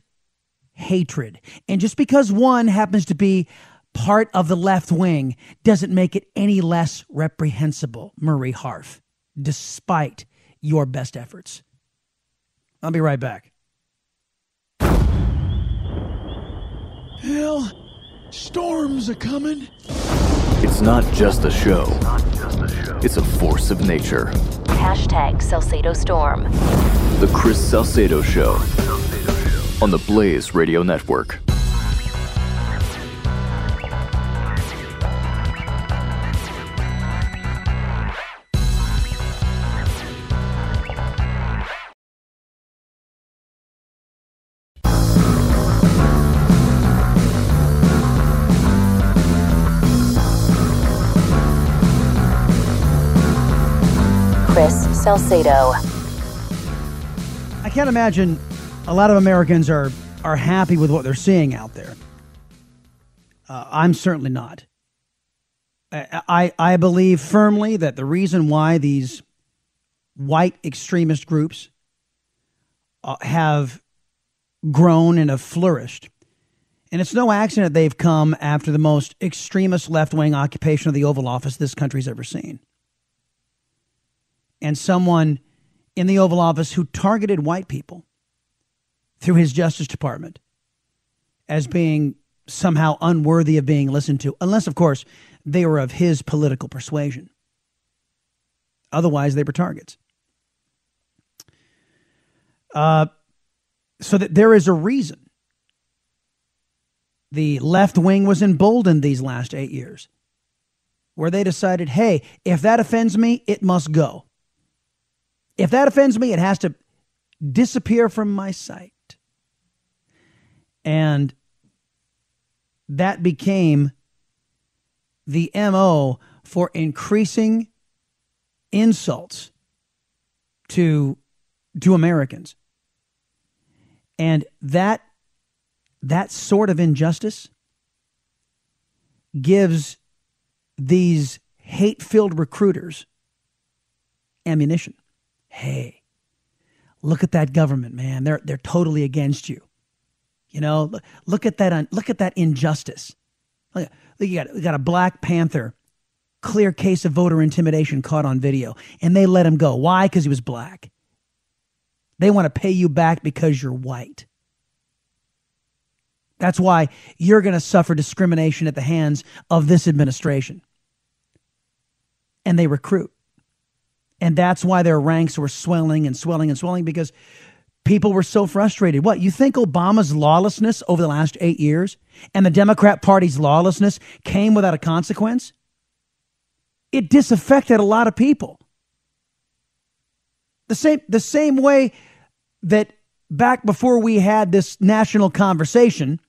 hatred. And just because one happens to be part of the left wing doesn't make it any less reprehensible, Marie Harf, despite your best efforts. I'll be right back. Hell, storms are coming. It's not just a show, it's a force of nature. Hashtag Salcedo Storm. The Chris Salcedo Show on the Blaze Radio Network. Salcedo. I can't imagine a lot of Americans are are happy with what they're seeing out there. Uh, I'm certainly not. I, I, I believe firmly that the reason why these white extremist groups uh, have grown and have flourished, and it's no accident they've come after the most extremist left wing occupation of the Oval Office this country's ever seen and someone in the Oval Office who targeted white people through his Justice Department as being somehow unworthy of being listened to, unless, of course, they were of his political persuasion. Otherwise, they were targets. Uh, so that there is a reason the left wing was emboldened these last eight years, where they decided, hey, if that offends me, it must go. If that offends me, it has to disappear from my sight. And that became the MO for increasing insults to to Americans. And that that sort of injustice gives these hate-filled recruiters ammunition hey, look at that government, man. They're they're totally against you. You know, look at that look at that injustice. Look, you got you got a Black Panther clear case of voter intimidation caught on video, and they let him go. Why? Because he was black. They want to pay you back because you're white. That's why you're going to suffer discrimination at the hands of this administration. And they recruit. And that's why their ranks were swelling and swelling and swelling because people were so frustrated. What, you think Obama's lawlessness over the last eight years and the Democrat Party's lawlessness came without a consequence? it disaffected a lot of people. The same the same way that back before we had this national conversation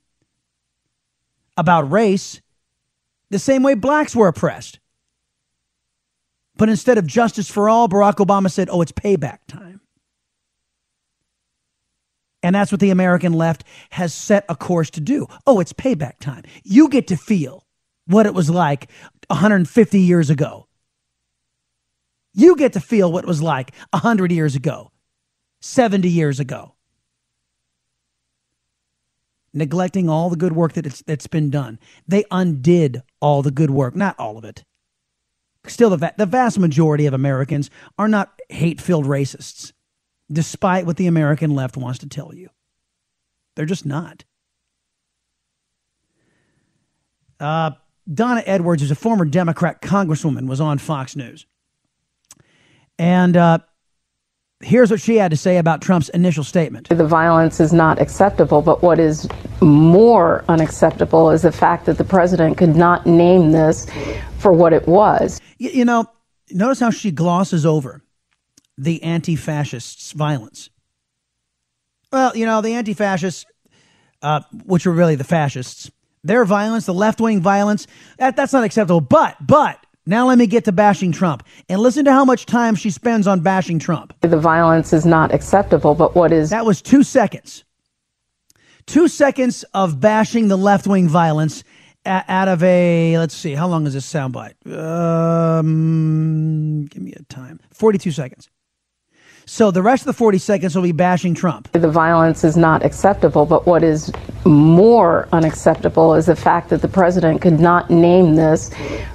about race, the same way blacks were oppressed. But instead of justice for all, Barack Obama said, oh, it's payback time. And that's what the American left has set a course to do. Oh, it's payback time. You get to feel what it was like 150 years ago. You get to feel what it was like 100 years ago, 70 years ago. Neglecting all the good work that it's, that's been done. They undid all the good work, not all of it. Still, the, va- the vast majority of Americans are not hate filled racists, despite what the American left wants to tell you. They're just not. Uh, Donna Edwards, who's a former Democrat congresswoman, was on Fox News. And uh, here's what she had to say about Trump's initial statement. The violence is not acceptable, but what is more unacceptable is the fact that the president could not name this for what it was. You, you know, notice how she glosses over the anti fascists' violence. Well, you know, the anti fascists, uh, which were really the fascists, their violence, the left wing violence, that, that's not acceptable. But, but, now let me get to bashing Trump and listen to how much time she spends on bashing Trump. The violence is not acceptable, but what is. That was two seconds. Two seconds of bashing the left wing violence out of a, let's see, how long is this soundbite? Um, give me a time. 42 seconds. So the rest of the 40 seconds will be bashing Trump. The violence is not acceptable, but what is more unacceptable is the fact that the president could not name this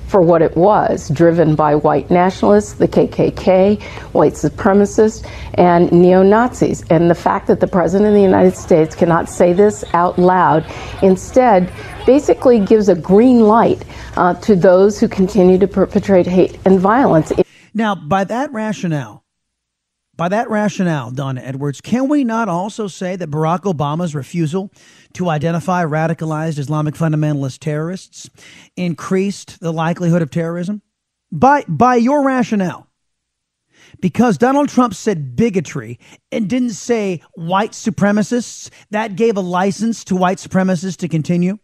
for what it was driven by white nationalists, the KKK, white supremacists, and neo Nazis. And the fact that the President of the United States cannot say this out loud, instead, basically gives a green light uh, to those who continue to perpetrate hate and violence. Now, by that rationale, by that rationale, Donna Edwards, can we not also say that Barack Obama's refusal to identify radicalized Islamic fundamentalist terrorists increased the likelihood of terrorism? By, by your rationale. Because Donald Trump said bigotry and didn't say white supremacists, that gave a license to white supremacists to continue.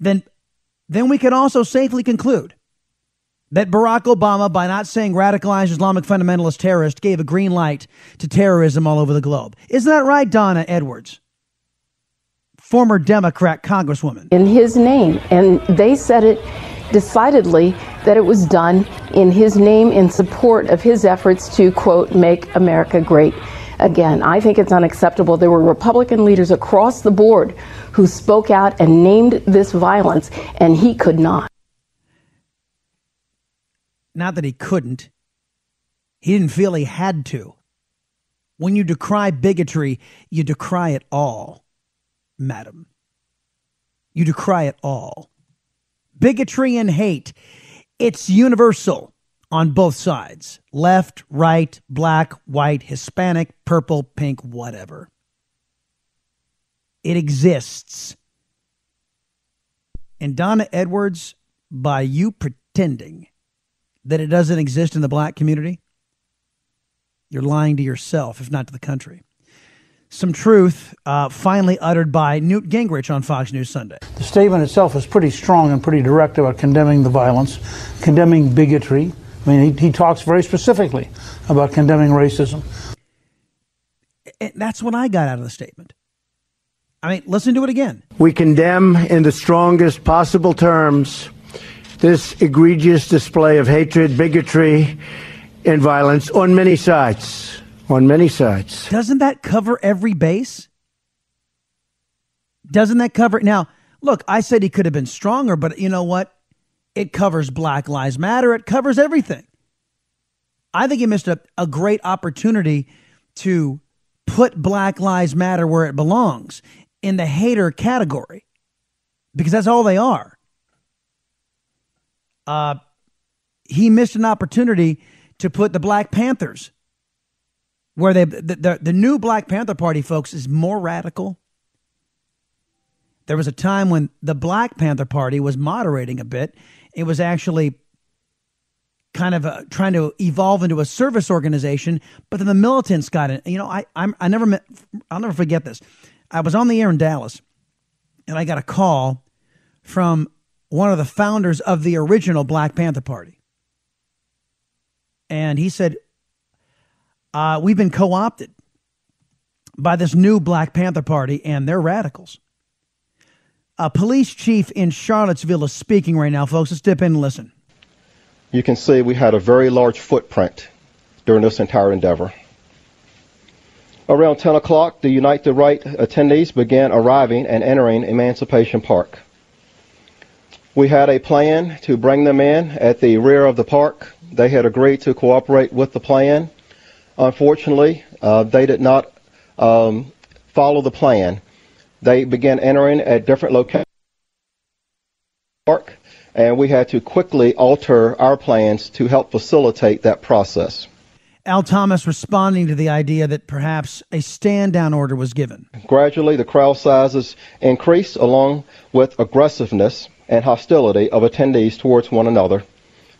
Then, then we can also safely conclude that Barack Obama, by not saying radicalized Islamic fundamentalist terrorist, gave a green light to terrorism all over the globe. Isn't that right, Donna Edwards? Former Democrat Congresswoman. In his name. And they said it decidedly that it was done in his name in support of his efforts to, quote, make America great again. I think it's unacceptable. There were Republican leaders across the board who spoke out and named this violence, and he could not. Not that he couldn't, he didn't feel he had to. When you decry bigotry, you decry it all, madam. You decry it all. Bigotry and hate, it's universal on both sides left, right, black, white, Hispanic, purple, pink, whatever. It exists. And Donna Edwards, by you pretending that it doesn't exist in the black community, you're lying to yourself, if not to the country. Some truth uh, finally uttered by Newt Gingrich on Fox News Sunday. The statement itself is pretty strong and pretty direct about condemning the violence, condemning bigotry. I mean, he, he talks very specifically about condemning racism. And that's what I got out of the statement. I mean, listen to it again. We condemn in the strongest possible terms this egregious display of hatred, bigotry, and violence on many sides. On many sides. Doesn't that cover every base? Doesn't that cover it? now? Look, I said he could have been stronger, but you know what? It covers Black Lives Matter. It covers everything. I think he missed a, a great opportunity to put Black Lives Matter where it belongs in the hater category because that's all they are uh, he missed an opportunity to put the Black Panthers where they the, the, the new Black Panther Party folks is more radical. There was a time when the Black Panther Party was moderating a bit. It was actually kind of uh, trying to evolve into a service organization, but then the militants got in. You know, I I'm, I never met, I'll never forget this. I was on the air in Dallas, and I got a call from one of the founders of the original Black Panther Party, and he said, uh, "We've been co-opted by this new Black Panther Party, and they're radicals." A police chief in Charlottesville is speaking right now, folks. Let's dip in and listen you can see we had a very large footprint during this entire endeavor. Around 10 o'clock, the Unite the Right attendees began arriving and entering Emancipation Park. We had a plan to bring them in at the rear of the park. They had agreed to cooperate with the plan. Unfortunately, uh, they did not um, follow the plan. They began entering at different locations. Park and we had to quickly alter our plans to help facilitate that process. Al Thomas responding to the idea that perhaps a stand down order was given. Gradually, the crowd sizes increased along with aggressiveness and hostility of attendees towards one another.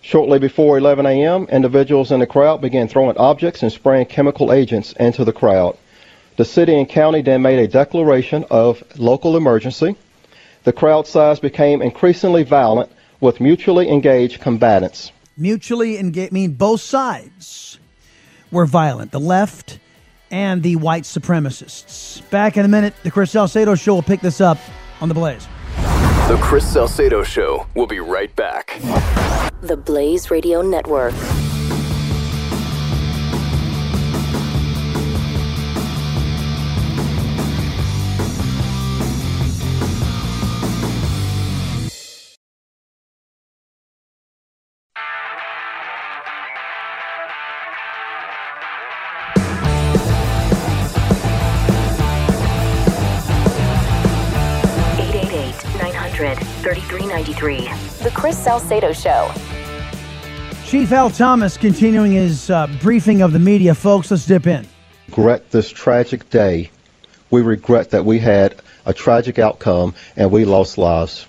Shortly before 11 a.m., individuals in the crowd began throwing objects and spraying chemical agents into the crowd. The city and county then made a declaration of local emergency. The crowd size became increasingly violent with mutually engaged combatants. Mutually engaged mean both sides were violent, the left and the white supremacists. Back in a minute, the Chris Salcedo Show will pick this up on the Blaze. The Chris Salcedo Show will be right back. The Blaze Radio Network. 3393. The Chris Salcedo Show. Chief Al Thomas continuing his uh, briefing of the media. Folks, let's dip in. Regret this tragic day. We regret that we had a tragic outcome and we lost lives.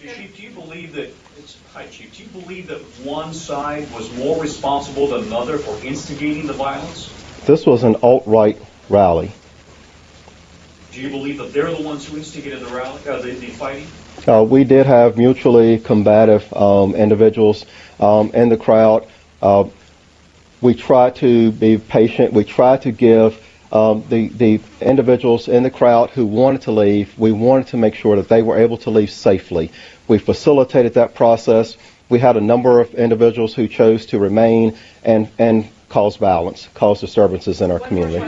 Chief, do you believe that hi, Chief? Do you believe that one side was more responsible than another for instigating the violence? This was an alt-right rally. Do you believe that they're the ones who instigated the rally, uh, the, the fighting? Uh, we did have mutually combative um, individuals um, in the crowd. Uh, we tried to be patient. We tried to give um, the, the individuals in the crowd who wanted to leave, we wanted to make sure that they were able to leave safely. We facilitated that process. We had a number of individuals who chose to remain and, and cause violence, cause disturbances in our community.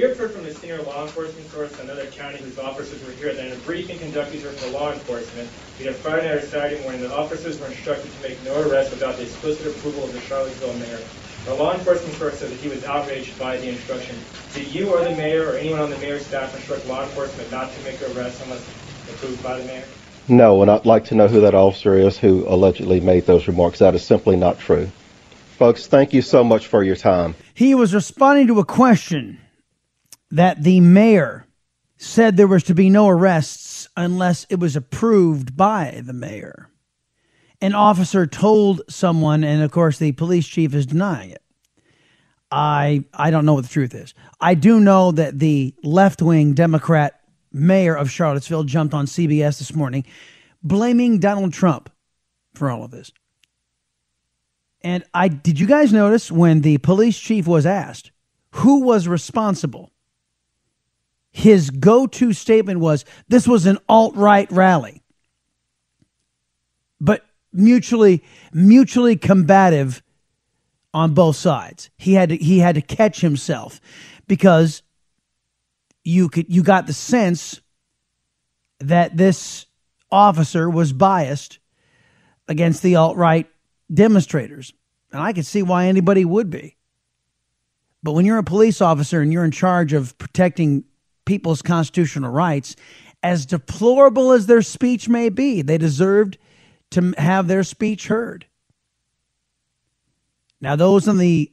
We have heard from a senior law enforcement source in another county whose officers were here that in a briefing conducted here for law enforcement, we Friday night or Saturday morning, the officers were instructed to make no arrests without the explicit approval of the Charlottesville mayor. The law enforcement source said that he was outraged by the instruction. Did you or the mayor or anyone on the mayor's staff instruct law enforcement not to make arrests unless approved by the mayor? No, and I'd like to know who that officer is who allegedly made those remarks. That is simply not true. Folks, thank you so much for your time. He was responding to a question that the mayor said there was to be no arrests unless it was approved by the mayor. An officer told someone, and of course the police chief is denying it. I I don't know what the truth is. I do know that the left wing Democrat mayor of Charlottesville jumped on CBS this morning, blaming Donald Trump for all of this. And I did you guys notice when the police chief was asked who was responsible his go to statement was this was an alt right rally, but mutually mutually combative on both sides. He had to, he had to catch himself because you could you got the sense that this officer was biased against the alt right demonstrators. And I could see why anybody would be. But when you're a police officer and you're in charge of protecting people's constitutional rights, as deplorable as their speech may be, they deserved to have their speech heard. Now, those on the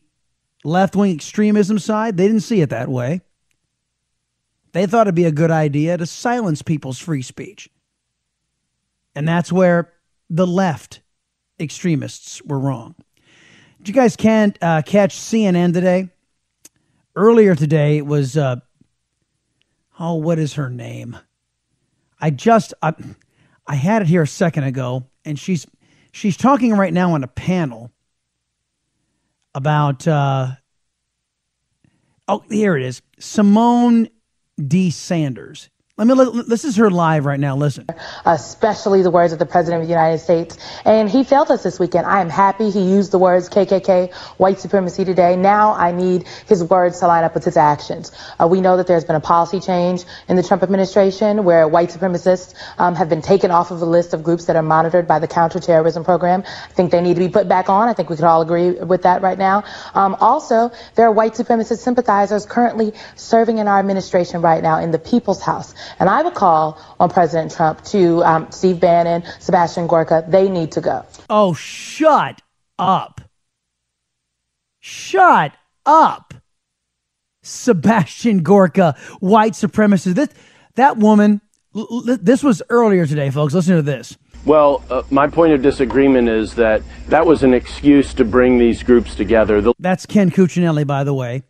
left wing extremism side, they didn't see it that way. They thought it'd be a good idea to silence people's free speech. And that's where the left extremists were wrong. Did you guys can't uh, catch CNN today? Earlier today, it was uh, oh, what is her name? I just I, I had it here a second ago, and she's she's talking right now on a panel about uh, oh here it is Symone D. Sanders. Let me. This is her live right now. Listen. Especially the words of the President of the United States, and he failed us this weekend. I am happy he used the words KKK, white supremacy today. Now I need his words to line up with his actions. Uh, we know that there's been a policy change in the Trump administration where white supremacists um, have been taken off of the list of groups that are monitored by the counterterrorism program. I think they need to be put back on. I think we could all agree with that right now. Um, also, there are white supremacist sympathizers currently serving in our administration right now in the People's House. And I would call on President Trump to um, Steve Bannon, Sebastian Gorka. They need to go. Oh, shut up. Shut up. Sebastian Gorka, white supremacist. This, that woman, this was earlier today, folks. Listen to this. Well, uh, my point of disagreement is that that was an excuse to bring these groups together. The- That's Ken Cuccinelli, by the way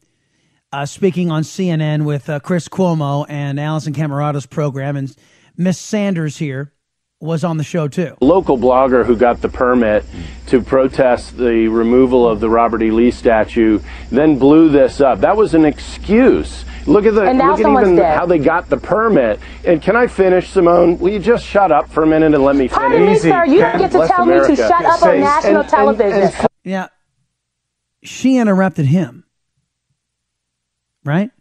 uh, speaking on CNN with uh, Chris Cuomo and Alisyn Camerota's program, and Miss Sanders here was on the show too. Local blogger who got the permit to protest the removal of the Robert E. Lee statue then blew this up. That was an excuse. Look at the look at even dead. how they got the permit. And can I finish, Symone? Will you just shut up for a minute and let me finish? Pardon me, sir. You don't get to tell America. me to shut up on national and, television. And, and, yeah, she interrupted him right?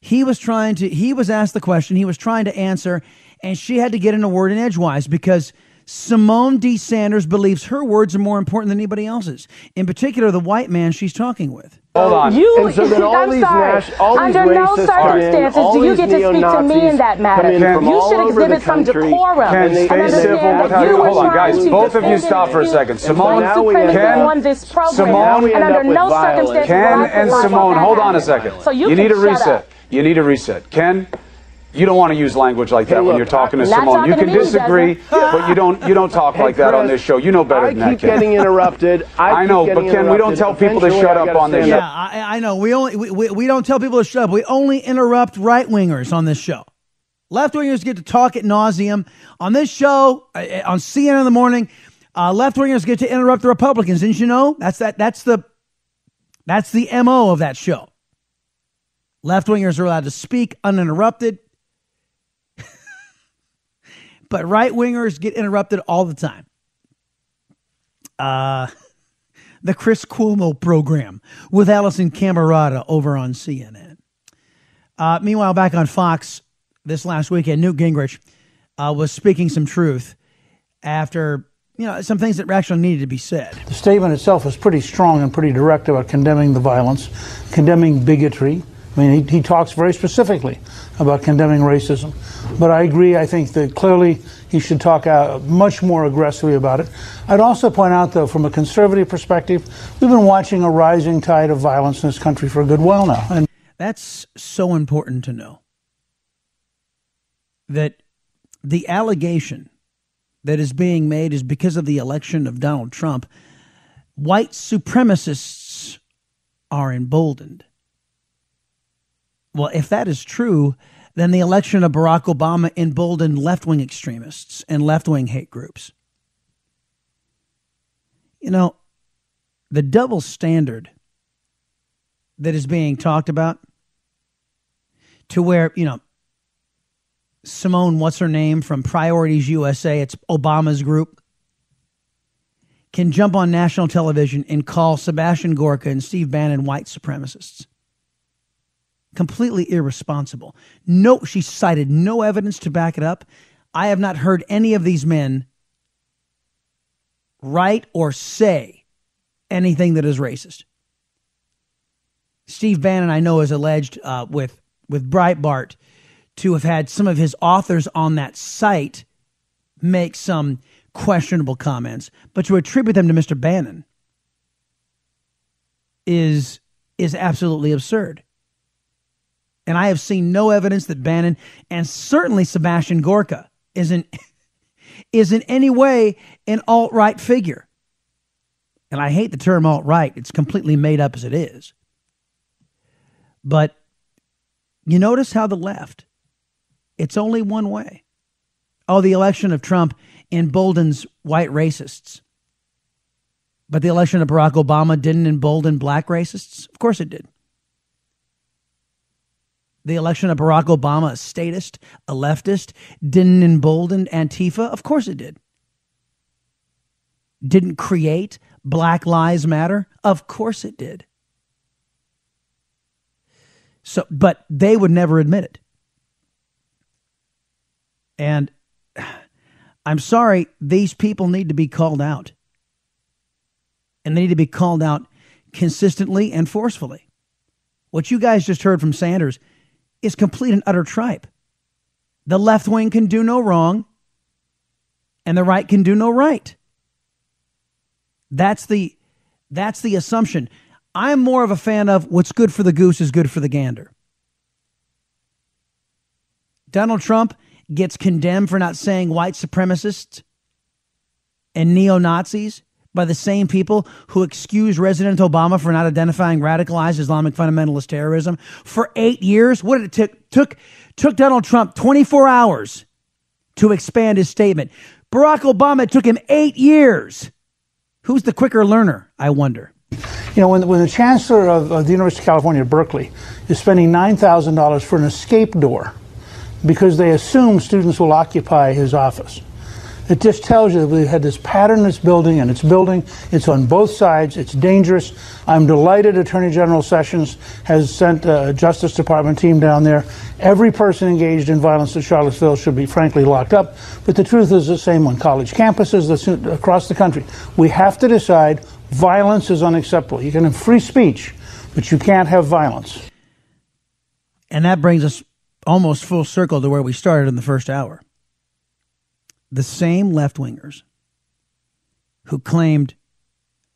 He was trying to, he was asked the question, he was trying to answer, and she had to get in a word in edgewise because Symone D. Sanders believes her words are more important than anybody else's, in particular, the white man she's talking with. Hold oh, on. You, [laughs] I'm sorry. Under no circumstances do you get to speak to me in that matter. You should exhibit some decorum. Can stay civil. Hold on, guys. Both of you stop for a second. Symone, Ken, on this program, Symone, and under no circumstances Ken and Symone, hold on a second. So you, you need a reset. You need a reset. Ken, you don't want to use language like that hey, look, when you're talking to Symone. You can disagree, but you don't you don't [laughs] talk hey, like Chris, that on this show. You know better I than that. [laughs] I keep getting interrupted. I, I know, but Ken, we don't tell people to shut up on this. Show. Yeah, I, I, know. We only we, we, we don't tell people to shut up. We only interrupt right wingers on this show. Left wingers get to talk at nauseum on this show uh, uh on CNN in the morning. Uh, left wingers get to interrupt the Republicans. Didn't you know? That's that. That's the that's the mo of that show. Left wingers are allowed to speak uninterrupted but right wingers get interrupted all the time. Uh, [laughs] the Chris Cuomo program with Alisyn Camerota over on CNN. Uh, meanwhile, back on Fox this last weekend, Newt Gingrich uh, was speaking some truth after you know some things that actually needed to be said. The statement itself was pretty strong and pretty direct about condemning the violence, condemning bigotry, I mean, he, he talks very specifically about condemning racism. But I agree, I think that clearly he should talk out much more aggressively about it. I'd also point out, though, from a conservative perspective, we've been watching a rising tide of violence in this country for a good while now. And that's so important to know that the allegation that is being made is because of the election of Donald Trump, white supremacists are emboldened. Well, if that is true, then the election of Barack Obama emboldened left wing extremists and left wing hate groups. You know, the double standard that is being talked about to where, you know, Symone, what's her name from Priorities USA, it's Obama's group, can jump on national television and call Sebastian Gorka and Steve Bannon white supremacists completely irresponsible. No, she cited no evidence to back it up. I have not heard any of these men write or say anything that is racist. Steve Bannon, I know, is alleged uh, with with Breitbart to have had some of his authors on that site make some questionable comments, but to attribute them to Mr. Bannon is is absolutely absurd. And I have seen no evidence that Bannon and certainly Sebastian Gorka is in, [laughs] is in any way an alt right figure. And I hate the term alt right, it's completely made up as it is. But you notice how the left, it's only one way. Oh, the election of Trump emboldens white racists. But the election of Barack Obama didn't embolden black racists? Of course it did. The election of Barack Obama, a statist, a leftist, didn't embolden Antifa? Of course it did. Didn't create Black Lives Matter? Of course it did. So, but they would never admit it. And I'm sorry, these people need to be called out. And they need to be called out consistently and forcefully. What you guys just heard from Sanders is complete and utter tripe. The left wing can do no wrong, and the right can do no right. That's the that's the assumption. I'm more of a fan of what's good for the goose is good for the gander. Donald Trump gets condemned for not saying white supremacists and neo Nazis by the same people who excuse President Obama for not identifying radicalized Islamic fundamentalist terrorism for eight years. What did it took? Took took Donald Trump 24 hours to expand his statement. Barack Obama took him eight years. Who's the quicker learner? I wonder. You know, when, when the chancellor of, of the University of California, Berkeley, is spending $9,000 for an escape door because they assume students will occupy his office. It just tells you that we've had this pattern that's building and it's building. It's on both sides. It's dangerous. I'm delighted Attorney General Sessions has sent uh, a Justice Department team down there. Every person engaged in violence at Charlottesville should be frankly locked up. But the truth is the same on college campuses across the country. We have to decide violence is unacceptable. You can have free speech, but you can't have violence. And that brings us almost full circle to where we started in the first hour. The same left wingers who claimed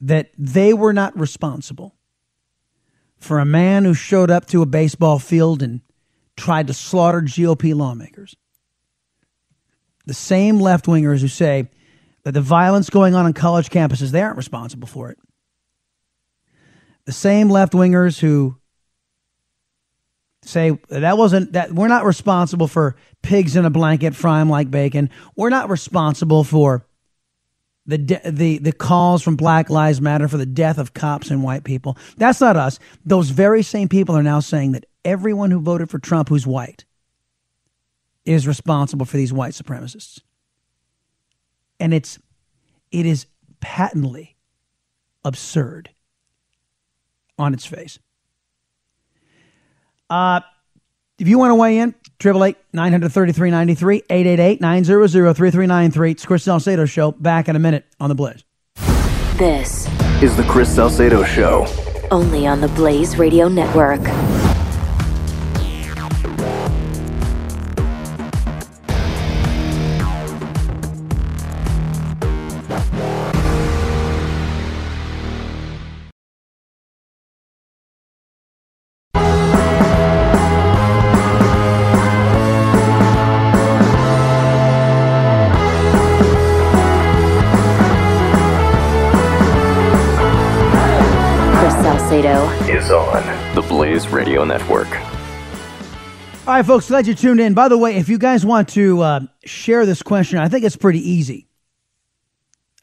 that they were not responsible for a man who showed up to a baseball field and tried to slaughter GOP lawmakers. The same left wingers who say that the violence going on on college campuses, they aren't responsible for it. The same left wingers who say that wasn't that we're not responsible for pigs in a blanket frying like bacon. We're not responsible for the de- the the calls from Black Lives Matter for the death of cops and white people. That's not us. Those very same people are now saying that everyone who voted for Trump who's white is responsible for these white supremacists. And it's it is patently absurd on its face. Uh, if you want to weigh in, 888 933 93 888 900 3393. It's Chris Salcedo Show. Back in a minute on The Blaze. This is The Chris Salcedo Show. Only on the Blaze Radio Network. Right, folks, glad you tuned in. By the way, if you guys want to uh, share this question, I think it's pretty easy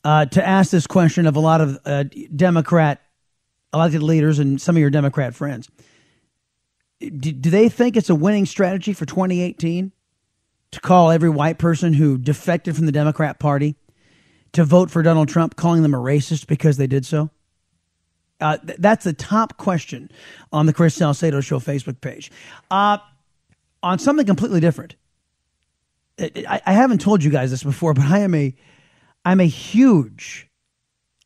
uh, to ask this question of a lot of uh, Democrat elected leaders and some of your Democrat friends. Do, do they think it's a winning strategy for 2018 to call every white person who defected from the Democrat Party to vote for Donald Trump, calling them a racist because they did so? Uh, th- that's the top question on the Chris Salcedo Show Facebook page. Uh, on something completely different, I, I haven't told you guys this before, [laughs] but I am a I'm a huge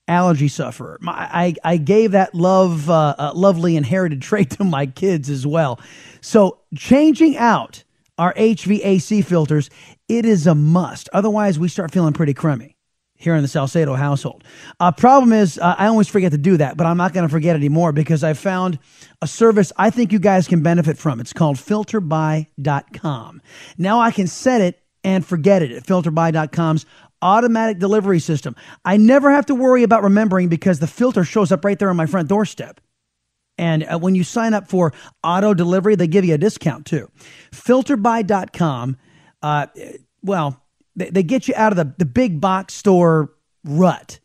allergy sufferer. My, I, I gave that love, uh, uh, lovely inherited trait to my kids as well. So changing out our HVAC filters, it is a must. Otherwise, we start feeling pretty crummy here in the Salcedo household. Uh, problem is, uh, I always forget to do that, but I'm not going to forget anymore because I found a service I think you guys can benefit from. It's called filterbuy.com. Now I can set it and forget it at filterbuy.com's automatic delivery system. I never have to worry about remembering because the filter shows up right there on my front doorstep. And uh, when you sign up for auto delivery, they give you a discount too. Filterbuy.com, uh, well, they, they get you out of the, the big box store rut.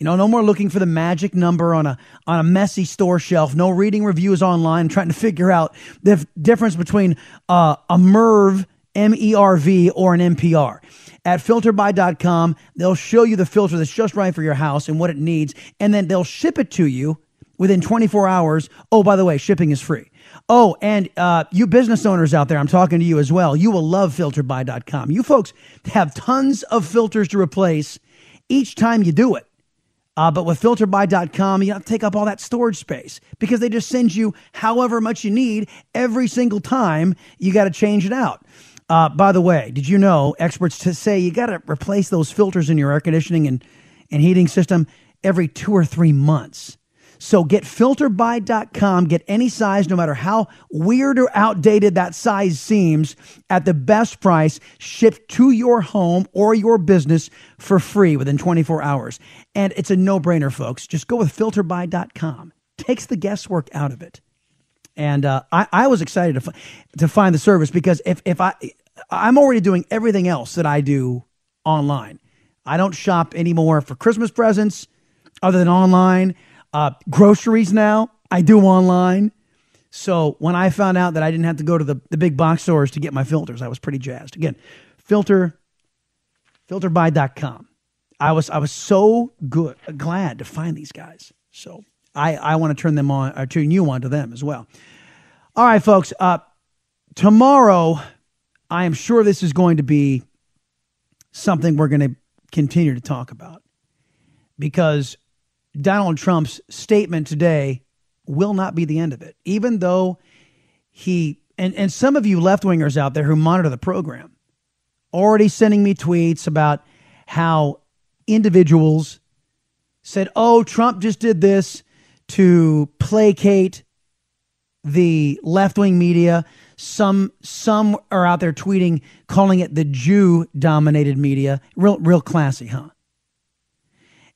You know, no more looking for the magic number on a on a messy store shelf. No reading reviews online, trying to figure out the f- difference between uh, a Merv M E R V or an MPR. At filterbuy.com, they'll show you the filter that's just right for your house and what it needs, and then they'll ship it to you within 24 hours. Oh, by the way, shipping is free. Oh, and uh, you business owners out there, I'm talking to you as well. You will love filterbuy.com. You folks have tons of filters to replace each time you do it. Uh, but with filterbuy.com, you don't take up all that storage space because they just send you however much you need every single time you got to change it out. Uh, by the way, did you know experts to say you got to replace those filters in your air conditioning and, and heating system every two or three months? So get filterbuy.com, get any size, no matter how weird or outdated that size seems, at the best price, shipped to your home or your business for free within 24 hours. And it's a no brainer, folks. Just go with filterbuy.com. Takes the guesswork out of it. And uh, I, I was excited to, to find the service because if, if I, I'm already doing everything else that I do online. I don't shop anymore for Christmas presents other than online. Uh, groceries now, I do online. So when I found out that I didn't have to go to the, the big box stores to get my filters, I was pretty jazzed. Again, filter filterbuy.com. I was I was so good glad to find these guys. So I, I want to turn them on or turn you on to them as well. All right, folks. Uh, tomorrow, I am sure this is going to be something we're going to continue to talk about because Donald Trump's statement today will not be the end of it, even though he, and, and some of you left wingers out there who monitor the program, already sending me tweets about how individuals said, oh, Trump just did this to placate the left wing media. Some some are out there tweeting, calling it the Jew dominated media. Real real classy, huh?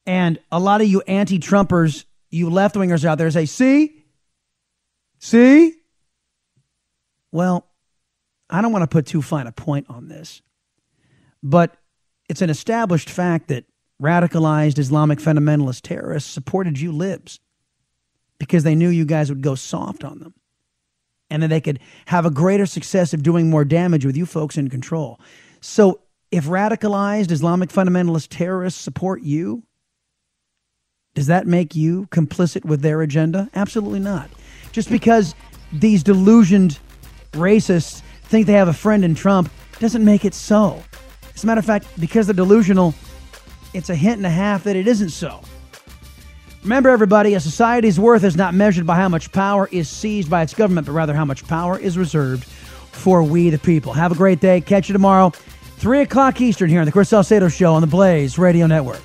And a lot of you anti Trumpers, you left wingers out there say, see? See? Well, I don't want to put too fine a point on this, but it's an established fact that radicalized Islamic fundamentalist terrorists supported you libs because they knew you guys would go soft on them and that they could have a greater success of doing more damage with you folks in control. So if radicalized Islamic fundamentalist terrorists support you, does that make you complicit with their agenda? Absolutely not. Just because these delusioned racists think they have a friend in Trump doesn't make it so. As a matter of fact, because they're delusional, it's a hint and a half that it isn't so. Remember, everybody, a society's worth is not measured by how much power is seized by its government, but rather how much power is reserved for we the people. Have a great day. Catch you tomorrow, 3 o'clock Eastern, here on the Chris Salcedo Show on the Blaze Radio Network.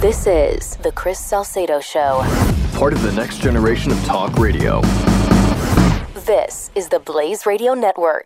This is The Chris Salcedo Show. Part of the next generation of talk radio. This is the Blaze Radio Network.